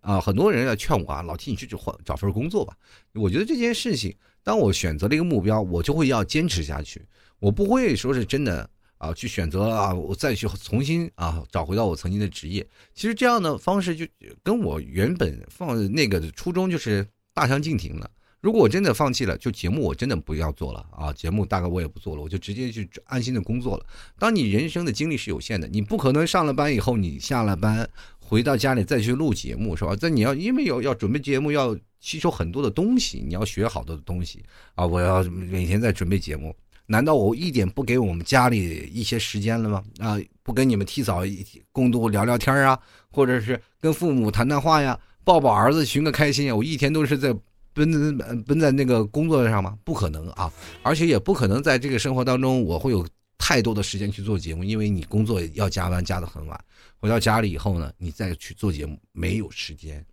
啊。很多人要劝我啊，老提你去换找份工作吧。我觉得这件事情。当我选择了一个目标，我就会要坚持下去。我不会说是真的啊，去选择啊，我再去重新啊找回到我曾经的职业。其实这样的方式就跟我原本放那个初衷就是大相径庭了。如果我真的放弃了，就节目我真的不要做了啊，节目大概我也不做了，我就直接去安心的工作了。当你人生的精力是有限的，你不可能上了班以后你下了班回到家里再去录节目，是吧？这你要因为有要准备节目要。吸收很多的东西，你要学好多的东西啊！我要每天在准备节目，难道我一点不给我们家里一些时间了吗？啊，不跟你们提早共度聊聊天啊，或者是跟父母谈谈话呀，抱抱儿子寻个开心呀！我一天都是在奔奔在那个工作上吗？不可能啊！而且也不可能在这个生活当中，我会有太多的时间去做节目，因为你工作要加班加的很晚，回到家里以后呢，你再去做节目没有时间。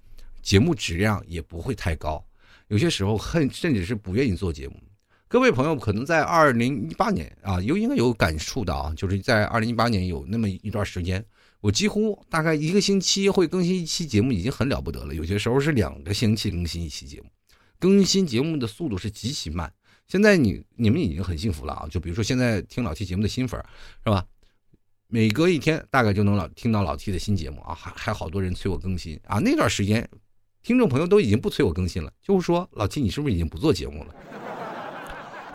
节目质量也不会太高，有些时候恨甚至是不愿意做节目。各位朋友可能在二零一八年啊，有应该有感触到啊，就是在二零一八年有那么一段时间，我几乎大概一个星期会更新一期节目，已经很了不得了。有些时候是两个星期更新一期节目，更新节目的速度是极其慢。现在你你们已经很幸福了啊，就比如说现在听老 T 节目的新粉是吧？每隔一天大概就能老听到老 T 的新节目啊，还还好多人催我更新啊，那段时间。听众朋友都已经不催我更新了，就是说老七，你是不是已经不做节目了？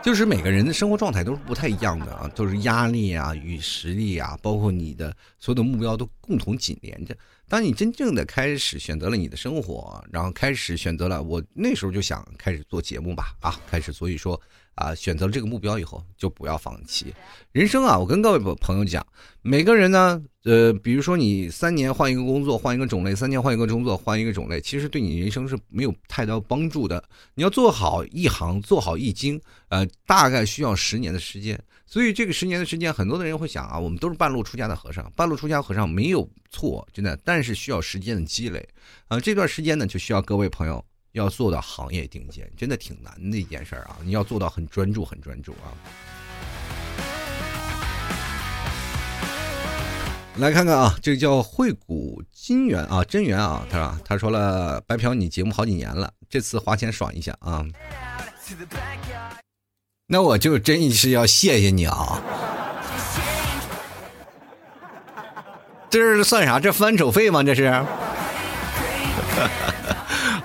就是每个人的生活状态都是不太一样的啊，都是压力啊与实力啊，包括你的所有的目标都共同紧连着。当你真正的开始选择了你的生活，然后开始选择了，我那时候就想开始做节目吧，啊，开始，所以说。啊，选择了这个目标以后，就不要放弃。人生啊，我跟各位朋友讲，每个人呢，呃，比如说你三年换一个工作，换一个种类，三年换一个工作，换一个种类，其实对你人生是没有太大帮助的。你要做好一行，做好一经，呃，大概需要十年的时间。所以这个十年的时间，很多的人会想啊，我们都是半路出家的和尚，半路出家和尚没有错，真的，但是需要时间的积累。啊，这段时间呢，就需要各位朋友。要做到行业顶尖，真的挺难的一件事儿啊！你要做到很专注，很专注啊。来看看啊，这个叫惠谷金源啊，真源啊，他说他说了，白嫖你节目好几年了，这次花钱爽一下啊。那我就真是要谢谢你啊。这是算啥？这翻手费吗？这是。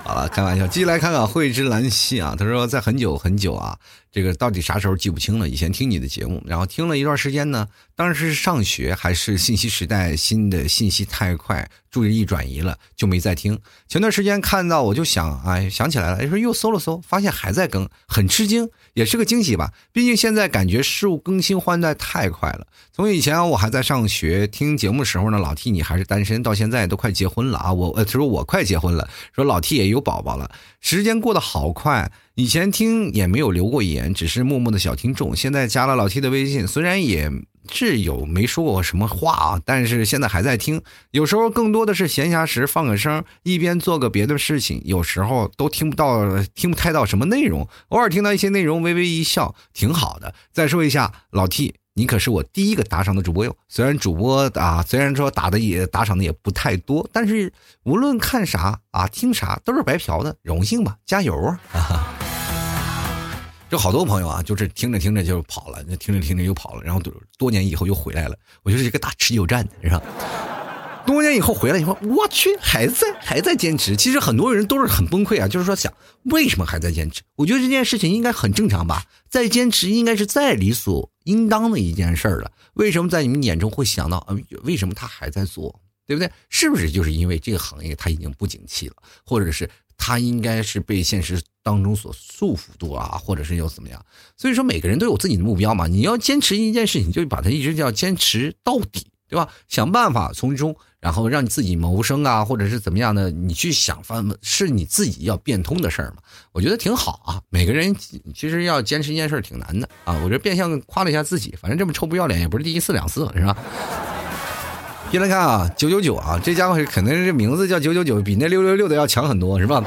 好了，开玩笑，继续来看看慧之兰溪啊。他说，在很久很久啊，这个到底啥时候记不清了。以前听你的节目，然后听了一段时间呢，当时是上学，还是信息时代，新的信息太快。注意力转移了，就没再听。前段时间看到，我就想，哎，想起来了，说又搜了搜，发现还在更，很吃惊，也是个惊喜吧。毕竟现在感觉事物更新换代太快了。从以前我还在上学听节目时候呢，老 T 你还是单身，到现在都快结婚了啊！我呃，他说我快结婚了，说老 T 也有宝宝了，时间过得好快。以前听也没有留过言，只是默默的小听众。现在加了老 T 的微信，虽然也。挚友没说过什么话啊？但是现在还在听，有时候更多的是闲暇时放个声，一边做个别的事情，有时候都听不到，听不太到什么内容，偶尔听到一些内容，微微一笑，挺好的。再说一下，老 T，你可是我第一个打赏的主播哟。虽然主播啊，虽然说打的也打赏的也不太多，但是无论看啥啊，听啥都是白嫖的，荣幸吧，加油啊！就好多朋友啊，就是听着听着就跑了，听着听着又跑了，然后多年以后又回来了。我就是一个打持久战的，是吧？多年以后回来以后，我去，还在还在坚持。其实很多人都是很崩溃啊，就是说想为什么还在坚持？我觉得这件事情应该很正常吧，再坚持应该是再理所应当的一件事儿了。为什么在你们眼中会想到，嗯，为什么他还在做？对不对？是不是就是因为这个行业它已经不景气了，或者是？他应该是被现实当中所束缚住啊，或者是又怎么样？所以说每个人都有自己的目标嘛。你要坚持一件事情，就把它一直要坚持到底，对吧？想办法从中，然后让你自己谋生啊，或者是怎么样的，你去想方是你自己要变通的事儿嘛。我觉得挺好啊。每个人其实要坚持一件事挺难的啊。我这变相夸了一下自己，反正这么臭不要脸也不是第一次两次了，是吧？别来看啊，九九九啊，这家伙肯定是名字叫九九九，比那六六六的要强很多，是吧？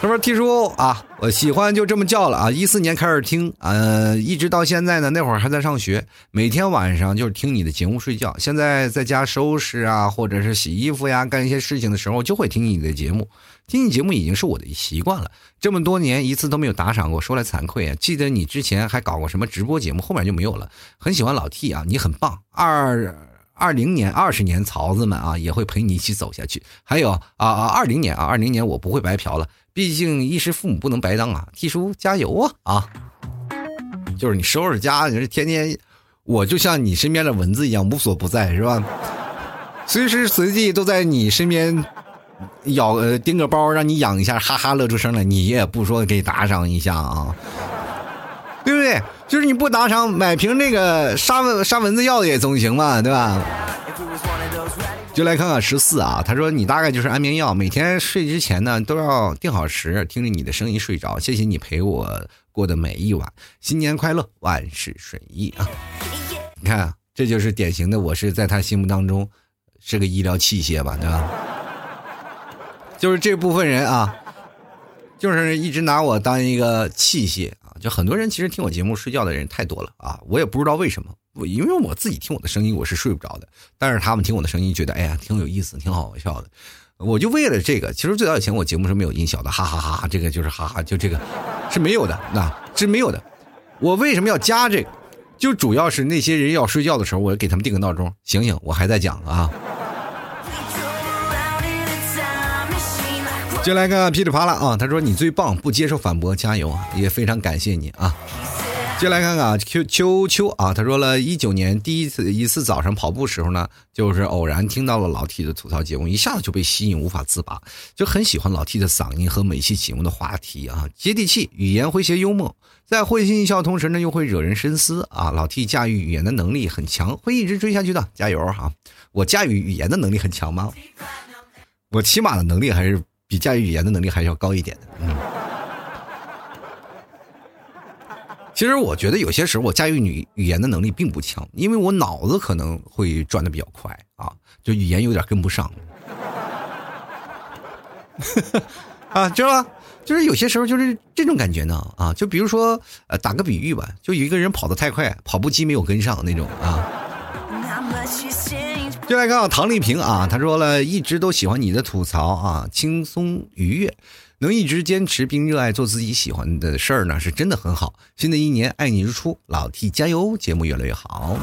他说：“T 叔啊，我喜欢就这么叫了啊。一四年开始听，呃，一直到现在呢。那会儿还在上学，每天晚上就是听你的节目睡觉。现在在家收拾啊，或者是洗衣服呀，干一些事情的时候，就会听你的节目。听你节目已经是我的习惯了。这么多年一次都没有打赏过，说来惭愧啊。记得你之前还搞过什么直播节目，后面就没有了。很喜欢老 T 啊，你很棒。二。”二零年、二十年，曹子们啊也会陪你一起走下去。还有啊啊，二零年啊，二零年我不会白嫖了，毕竟衣食父母不能白当啊。T 叔加油啊啊！就是你收拾家，你是天天，我就像你身边的蚊子一样无所不在，是吧？随时随地都在你身边咬呃叮个包，让你养一下，哈哈乐出声来，你也不说给打赏一下啊，对不对？就是你不打赏买瓶那个杀蚊杀蚊子药也总行嘛，对吧？就来看看十四啊，他说你大概就是安眠药，每天睡之前呢都要定好时，听着你的声音睡着。谢谢你陪我过的每一晚，新年快乐，万事顺意啊！你看，这就是典型的，我是在他心目当中是个医疗器械吧，对吧？就是这部分人啊，就是一直拿我当一个器械。就很多人其实听我节目睡觉的人太多了啊，我也不知道为什么，我因为我自己听我的声音我是睡不着的，但是他们听我的声音觉得哎呀挺有意思，挺好笑的，我就为了这个，其实最早以前我节目是没有音效的，哈哈哈哈，这个就是哈哈，就这个是没有的，那是没有的，我为什么要加这个？就主要是那些人要睡觉的时候，我给他们定个闹钟，醒醒，我还在讲啊。就来看看噼里啪啦啊！他说你最棒，不接受反驳，加油！也非常感谢你啊！就来看看秋秋秋啊！他说了一九年第一次一次早上跑步时候呢，就是偶然听到了老 T 的吐槽节目，一下子就被吸引，无法自拔，就很喜欢老 T 的嗓音和每期节目的话题啊，接地气，语言诙谐幽默，在会心一笑同时呢，又会惹人深思啊！老 T 驾驭语言的能力很强，会一直追下去的，加油哈！我驾驭语言的能力很强吗？我起码的能力还是。比驾驭语言的能力还是要高一点的。嗯，其实我觉得有些时候我驾驭语语言的能力并不强，因为我脑子可能会转的比较快啊，就语言有点跟不上。啊，知道吧？就是有些时候就是这种感觉呢啊，就比如说呃，打个比喻吧，就有一个人跑得太快，跑步机没有跟上那种啊。就来看看唐丽萍啊，她说了一直都喜欢你的吐槽啊，轻松愉悦，能一直坚持并热爱做自己喜欢的事儿呢，是真的很好。新的一年爱你如初，老 T 加油，节目越来越好。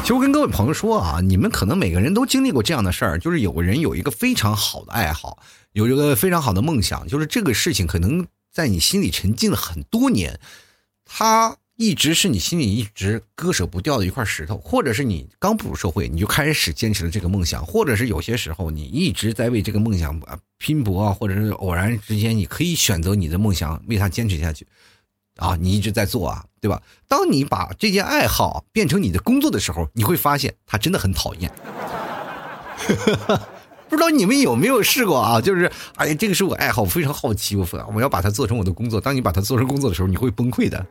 其实我跟各位朋友说啊，你们可能每个人都经历过这样的事儿，就是有个人有一个非常好的爱好，有一个非常好的梦想，就是这个事情可能在你心里沉浸了很多年，他。一直是你心里一直割舍不掉的一块石头，或者是你刚步入社会你就开始坚持了这个梦想，或者是有些时候你一直在为这个梦想拼搏啊，或者是偶然之间你可以选择你的梦想为他坚持下去，啊，你一直在做啊，对吧？当你把这件爱好变成你的工作的时候，你会发现他真的很讨厌。不知道你们有没有试过啊？就是哎呀，这个是我爱好，我非常好奇，我我要把它做成我的工作。当你把它做成工作的时候，你会崩溃的。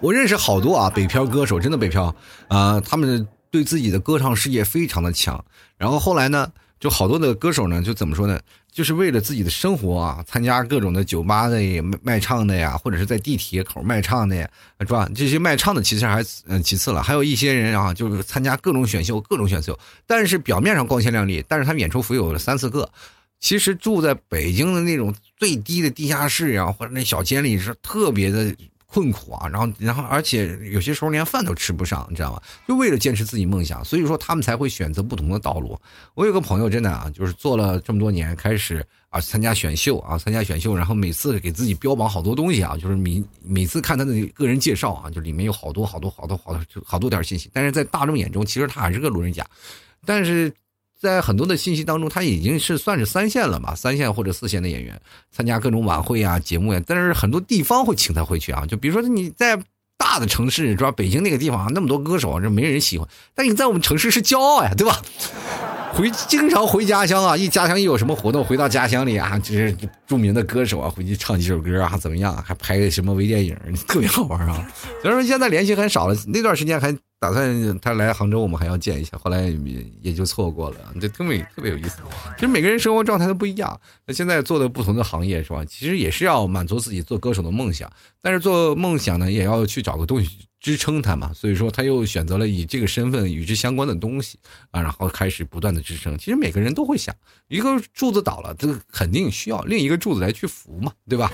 我认识好多啊，北漂歌手，真的北漂啊，他们对自己的歌唱事业非常的强。然后后来呢，就好多的歌手呢，就怎么说呢，就是为了自己的生活啊，参加各种的酒吧的卖唱的呀，或者是在地铁口卖唱的呀，是吧？这些卖唱的其实还嗯其次了，还有一些人啊，就是参加各种选秀，各种选秀，但是表面上光鲜亮丽，但是他演出服有了三四个，其实住在北京的那种最低的地下室呀，或者那小间里是特别的。困苦啊，然后，然后，而且有些时候连饭都吃不上，你知道吗？就为了坚持自己梦想，所以说他们才会选择不同的道路。我有个朋友，真的啊，就是做了这么多年，开始啊参加选秀啊，参加选秀，然后每次给自己标榜好多东西啊，就是每每次看他的个人介绍啊，就里面有好多好多好多好多好多点信息，但是在大众眼中，其实他还是个路人甲，但是。在很多的信息当中，他已经是算是三线了嘛，三线或者四线的演员，参加各种晚会啊、节目呀。但是很多地方会请他回去啊，就比如说你在大的城市，是吧？北京那个地方那么多歌手，这没人喜欢。但你在我们城市是骄傲呀，对吧？回经常回家乡啊，一家乡一有什么活动，回到家乡里啊，就是著名的歌手啊，回去唱几首歌啊，怎么样？还拍个什么微电影，特别好玩啊。虽然说现在联系很少了，那段时间还。打算他来杭州，我们还要见一下，后来也就错过了。这特别特别有意思。其实每个人生活状态都不一样。那现在做的不同的行业是吧？其实也是要满足自己做歌手的梦想，但是做梦想呢，也要去找个东西支撑他嘛。所以说他又选择了以这个身份与之相关的东西啊，然后开始不断的支撑。其实每个人都会想，一个柱子倒了，这个肯定需要另一个柱子来去扶嘛，对吧？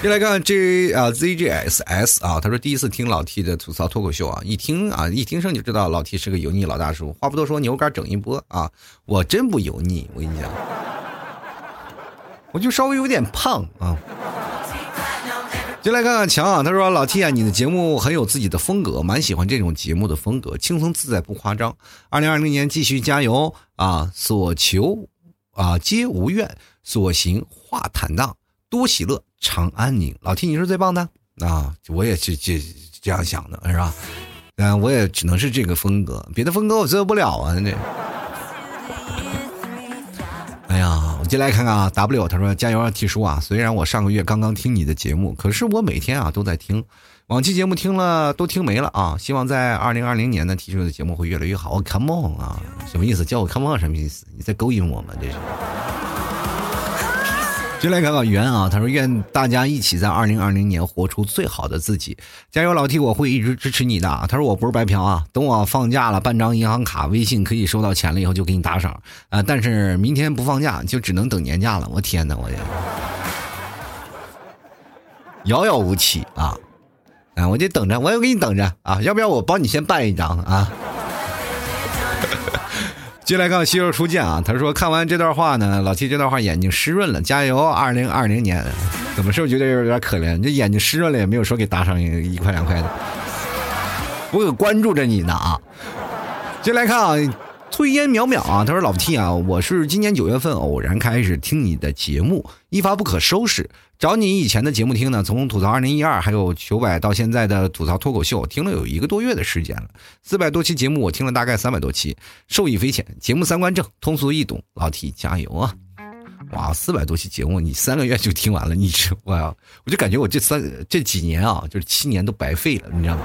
先来看 J 啊 ZGSS 啊，他说第一次听老 T 的吐槽脱口秀啊，一听啊一听声就知道老 T 是个油腻老大叔。话不多说，牛肝整一波啊！我真不油腻，我跟你讲，我就稍微有点胖啊。就来看看强啊，他说老 T 啊，你的节目很有自己的风格，蛮喜欢这种节目的风格，轻松自在不夸张。二零二零年继续加油啊！所求啊皆无怨，所行化坦荡。多喜乐，常安宁。老 T，你是最棒的啊！我也是这这样想的，是吧？嗯，我也只能是这个风格，别的风格我做不了啊！这。哎呀，我进来看看啊，W，他说加油啊，T 叔啊！虽然我上个月刚刚听你的节目，可是我每天啊都在听，往期节目听了都听没了啊！希望在二零二零年呢，T 叔的节目会越来越好。Come on 啊，什么意思？叫我 Come on 什么意思？你在勾引我吗？这是。就来看看圆啊，他说愿大家一起在二零二零年活出最好的自己，加油老 T，我会一直支持你的。他说我不是白嫖啊，等我放假了办张银行卡，微信可以收到钱了以后就给你打赏啊。但是明天不放假，就只能等年假了。我天哪，我遥遥无期啊！啊，我就等着，我也给你等着啊，要不要我帮你先办一张啊？进来看《西游初见》啊，他说看完这段话呢，老七这段话眼睛湿润了，加油！二零二零年，怎么是不是觉得有点可怜？这眼睛湿润了也没有说给打赏一块两块的，我可关注着你呢啊！进来看啊。炊烟渺渺啊，他说老 T 啊，我是今年九月份偶然开始听你的节目，一发不可收拾，找你以前的节目听呢，从吐槽二零一二还有九百到现在的吐槽脱口秀，听了有一个多月的时间了，四百多期节目我听了大概三百多期，受益匪浅，节目三观正，通俗易懂，老 T 加油啊！哇，四百多期节目你三个月就听完了，你这我，我就感觉我这三这几年啊，就是七年都白费了，你知道吗？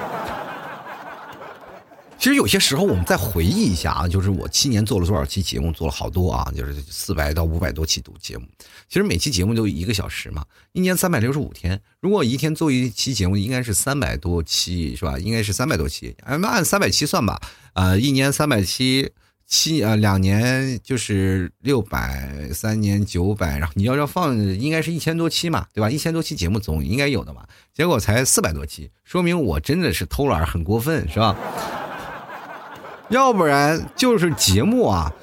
其实有些时候我们再回忆一下啊，就是我七年做了多少期节目，做了好多啊，就是四百到五百多期读节目。其实每期节目都一个小时嘛，一年三百六十五天，如果一天做一期节目，应该是三百多期是吧？应该是三百多期，按按三百期算吧，啊，一年三百期。七啊，两年就是六百，三年九百，然后你要要放，应该是一千多期嘛，对吧？一千多期节目总应该有的嘛，结果才四百多期，说明我真的是偷懒很过分，是吧？要不然就是节目啊，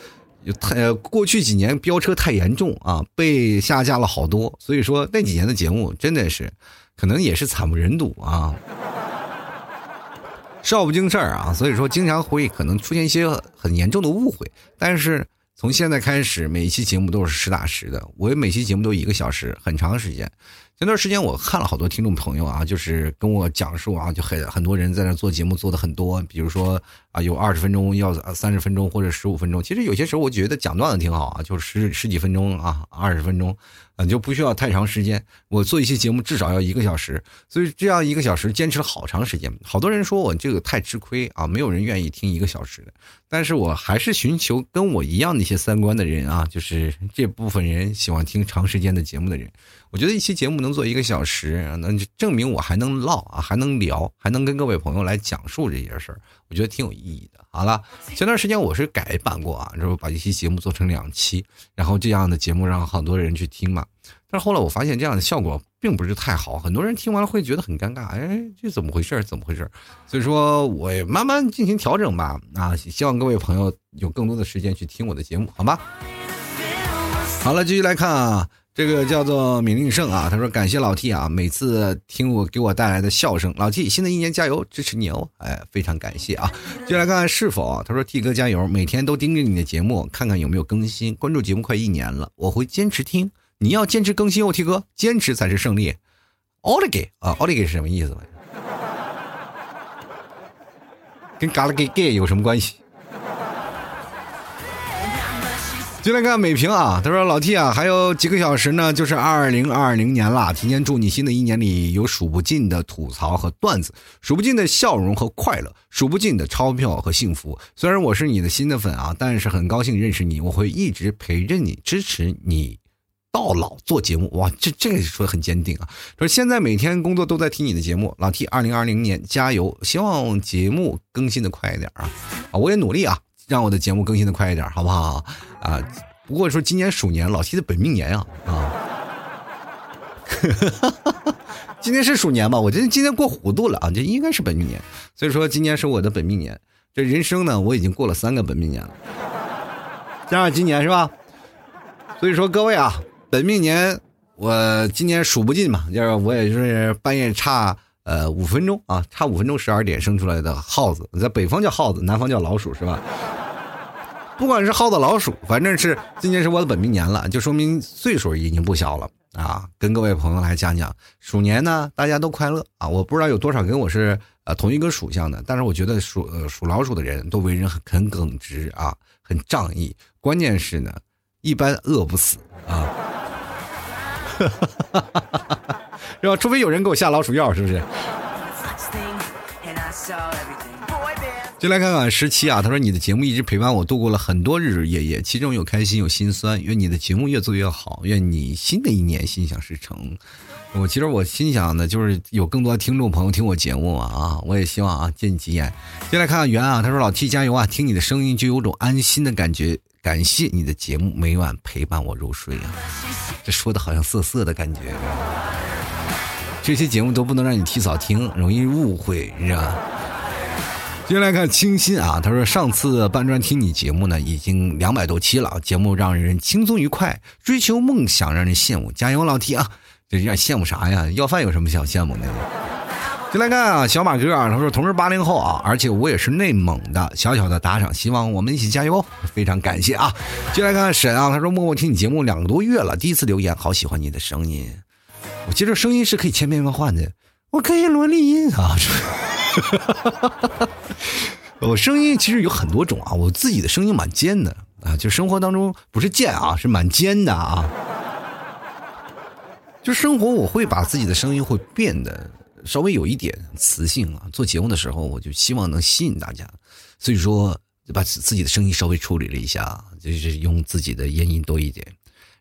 太过去几年飙车太严重啊，被下架了好多，所以说那几年的节目真的是，可能也是惨不忍睹啊。少不经事儿啊，所以说经常会可能出现一些很严重的误会。但是从现在开始，每一期节目都是实打实的。我每期节目都一个小时，很长时间。前段时间我看了好多听众朋友啊，就是跟我讲述啊，就很很多人在那做节目做的很多，比如说啊，有二十分钟，要三十分钟或者十五分钟。其实有些时候我觉得讲段子挺好啊，就十十几分钟啊，二十分钟。你就不需要太长时间，我做一期节目至少要一个小时，所以这样一个小时坚持了好长时间。好多人说我这个太吃亏啊，没有人愿意听一个小时的。但是我还是寻求跟我一样的一些三观的人啊，就是这部分人喜欢听长时间的节目的人。我觉得一期节目能做一个小时，那证明我还能唠啊，还能聊，还能跟各位朋友来讲述这些事儿，我觉得挺有意意义的。好了，前段时间我是改版过啊，然后把一期节目做成两期，然后这样的节目让很多人去听嘛。但是后来我发现这样的效果并不是太好，很多人听完了会觉得很尴尬，哎，这怎么回事？怎么回事？所以说我也慢慢进行调整吧。啊，希望各位朋友有更多的时间去听我的节目，好吗？好了，继续来看啊。这个叫做闵令胜啊，他说感谢老 T 啊，每次听我给我带来的笑声，老 T 新的一年加油，支持你哦，哎，非常感谢啊。接下来看看是否，他说 T 哥加油，每天都盯着你的节目，看看有没有更新，关注节目快一年了，我会坚持听，你要坚持更新哦，T 哥，坚持才是胜利。奥利给啊，奥利给是什么意思？跟嘎啦给给有什么关系？进来看美评啊，他说老 T 啊，还有几个小时呢，就是二零二零年了。提前祝你新的一年里有数不尽的吐槽和段子，数不尽的笑容和快乐，数不尽的钞票和幸福。虽然我是你的新的粉啊，但是很高兴认识你，我会一直陪着你，支持你到老做节目。哇，这这个说的很坚定啊。说现在每天工作都在听你的节目，老 T，二零二零年加油，希望节目更新的快一点啊！啊，我也努力啊。让我的节目更新的快一点，好不好啊？不过说今年鼠年，老七的本命年啊啊！今天是鼠年吧？我觉得今天过糊涂了啊，这应该是本命年。所以说今年是我的本命年。这人生呢，我已经过了三个本命年了，加上今年是吧？所以说各位啊，本命年我今年数不尽嘛，就是我也就是半夜差。呃，五分钟啊，差五分钟十二点生出来的耗子，在北方叫耗子，南方叫老鼠，是吧？不管是耗子老鼠，反正是今年是我的本命年了，就说明岁数已经不小了啊。跟各位朋友来讲讲，鼠年呢，大家都快乐啊！我不知道有多少跟我是呃同一个属相的，但是我觉得属呃属老鼠的人都为人很很耿直啊，很仗义，关键是呢，一般饿不死啊。是吧？除非有人给我下老鼠药，是不是？就来看看十七啊，他说你的节目一直陪伴我度过了很多日日夜夜，其中有开心有心酸。愿你的节目越做越好，愿你新的一年心想事成。我其实我心想的就是有更多听众朋友听我节目啊，我也希望啊见你吉言。就来看看袁啊，他说老 T 加油啊，听你的声音就有种安心的感觉。感谢你的节目每晚陪伴我入睡啊，这说的好像涩涩的感觉。这些节目都不能让你提早听，容易误会，是吧？接下来看清新啊，他说上次搬砖听你节目呢，已经两百多期了，节目让人轻松愉快，追求梦想让人羡慕，加油老提啊！这让羡慕啥呀？要饭有什么想羡慕的？就来看啊，小马哥啊，他说同是八零后啊，而且我也是内蒙的，小小的打赏，希望我们一起加油，非常感谢啊！就来看沈啊，他说默默听你节目两个多月了，第一次留言，好喜欢你的声音。我记得声音是可以千变万化的，我可以萝莉音啊！我声音其实有很多种啊，我自己的声音蛮尖的啊，就生活当中不是贱啊，是蛮尖的啊。就生活我会把自己的声音会变得稍微有一点磁性啊。做节目的时候，我就希望能吸引大家，所以说就把自己的声音稍微处理了一下，就是用自己的咽音多一点，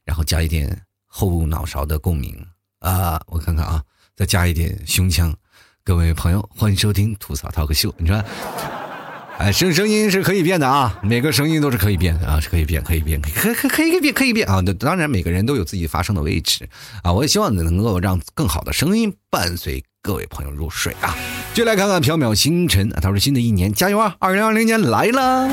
然后加一点后脑勺的共鸣啊。我看看啊，再加一点胸腔。各位朋友，欢迎收听吐槽 talk 秀。你说。哎，声声音是可以变的啊，每个声音都是可以变的啊，是可以变，可以变，可可可可以变，可以变啊。当然，每个人都有自己发声的位置啊。我也希望能够让更好的声音伴随各位朋友入睡啊。就来看看缥缈星辰，他说新的一年加油啊，二零二零年来了。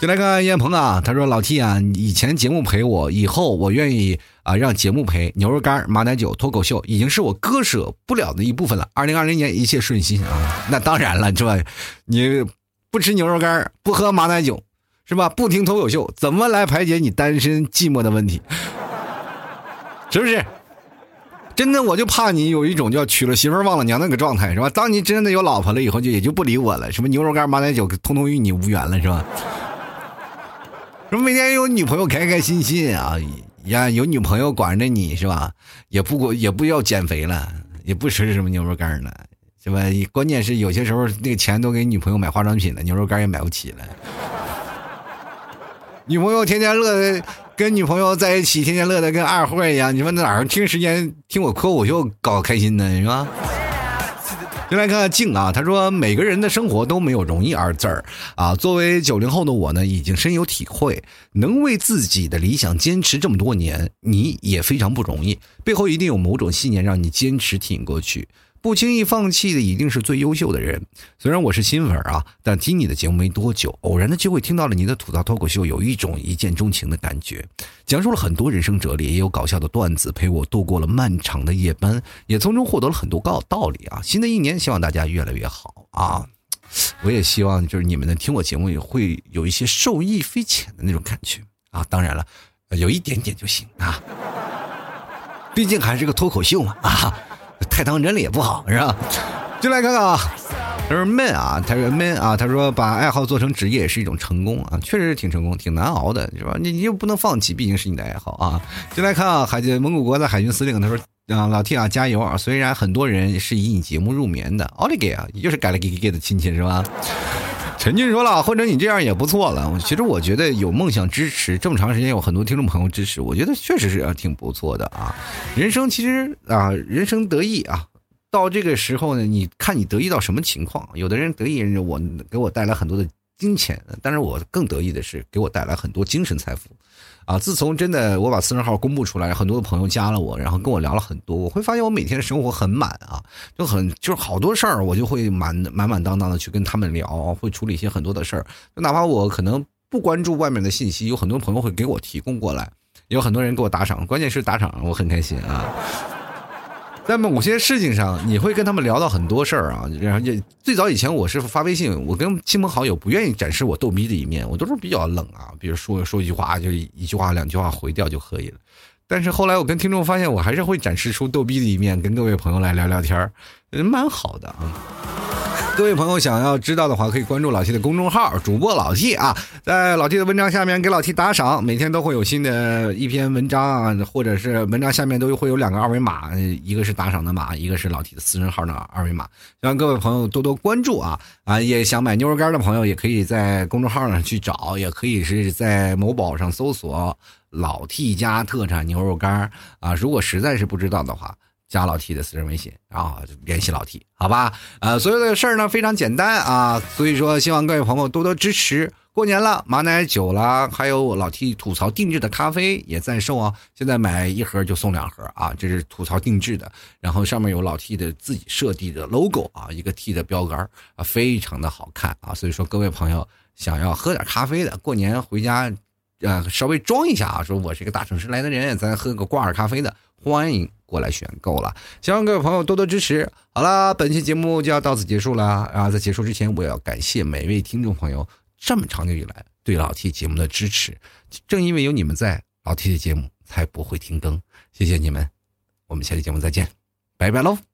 就来看燕鹏啊，他说老 T 啊，以前节目陪我，以后我愿意啊让节目陪。牛肉干、马奶酒、脱口秀已经是我割舍不了的一部分了。二零二零年一切顺心啊，那当然了，是吧？你。不吃牛肉干不喝马奶酒，是吧？不听脱口秀，怎么来排解你单身寂寞的问题？是不是？真的，我就怕你有一种叫娶了媳妇忘了娘那个状态，是吧？当你真的有老婆了以后，就也就不理我了。什么牛肉干、马奶酒，通通与你无缘了，是吧？每天有女朋友开开心心啊呀，有女朋友管着你是吧？也不也不要减肥了，也不吃什么牛肉干了。是吧？关键是有些时候那个钱都给女朋友买化妆品了，牛肉干也买不起了。女朋友天天乐的，跟女朋友在一起，天天乐的跟二货一样。你说哪儿听时间听我脱口秀搞开心呢？是吧？就来看看静啊，他说每个人的生活都没有容易二字儿啊。作为九零后的我呢，已经深有体会，能为自己的理想坚持这么多年，你也非常不容易，背后一定有某种信念让你坚持挺过去。不轻易放弃的一定是最优秀的人。虽然我是新粉啊，但听你的节目没多久，偶然的机会听到了你的吐槽脱口秀，有一种一见钟情的感觉。讲述了很多人生哲理，也有搞笑的段子，陪我度过了漫长的夜班，也从中获得了很多高道理啊。新的一年，希望大家越来越好啊！我也希望就是你们能听我节目，也会有一些受益匪浅的那种感觉啊。当然了，有一点点就行啊，毕竟还是个脱口秀嘛啊。太当真了也不好，是吧？进来看看啊，他说闷啊，他说闷啊，他说把爱好做成职业也是一种成功啊，确实是挺成功，挺难熬的，是吧？你你又不能放弃，毕竟是你的爱好啊。进来看啊，海军蒙古国的海军司令，他说啊，老 T 啊，加油啊！虽然很多人是以你节目入眠的，奥利给啊，也就是改了给给给的亲戚是吧？陈俊说了，或者你这样也不错了。其实我觉得有梦想支持这么长时间，有很多听众朋友支持，我觉得确实是挺不错的啊。人生其实啊，人生得意啊，到这个时候呢，你看你得意到什么情况？有的人得意，我给我带来很多的金钱，但是我更得意的是给我带来很多精神财富。啊！自从真的我把私人号公布出来，很多的朋友加了我，然后跟我聊了很多，我会发现我每天的生活很满啊，就很就是好多事儿，我就会满满满当当的去跟他们聊，会处理一些很多的事儿。就哪怕我可能不关注外面的信息，有很多朋友会给我提供过来，有很多人给我打赏，关键是打赏我很开心啊。那么某些事情上，你会跟他们聊到很多事儿啊。然后就最早以前，我是发微信，我跟亲朋好友不愿意展示我逗逼的一面，我都是比较冷啊。比如说说一句话，就一句话两句话回掉就可以了。但是后来我跟听众发现，我还是会展示出逗逼的一面，跟各位朋友来聊聊天儿，蛮好的啊。各位朋友想要知道的话，可以关注老 T 的公众号，主播老 T 啊，在老 T 的文章下面给老 T 打赏，每天都会有新的一篇文章啊，或者是文章下面都会有两个二维码，一个是打赏的码，一个是老 T 的私人号的二维码，希望各位朋友多多关注啊啊！也想买牛肉干的朋友，也可以在公众号上去找，也可以是在某宝上搜索“老 T 家特产牛肉干”啊，如果实在是不知道的话。加老 T 的私人微信，然后联系老 T，好吧？呃，所有的事儿呢非常简单啊，所以说希望各位朋友多多支持。过年了，马奶酒啦，还有老 T 吐槽定制的咖啡也在售啊，现在买一盒就送两盒啊，这是吐槽定制的，然后上面有老 T 的自己设计的 logo 啊，一个 T 的标杆啊，非常的好看啊，所以说各位朋友想要喝点咖啡的，过年回家呃稍微装一下啊，说我是一个大城市来的人，咱喝个挂耳咖啡的，欢迎。过来选购了，希望各位朋友多多支持。好啦，本期节目就要到此结束了啊！在结束之前，我要感谢每位听众朋友这么长久以来对老 T 节目的支持。正因为有你们在，老 T 的节目才不会停更。谢谢你们，我们下期节目再见，拜拜喽！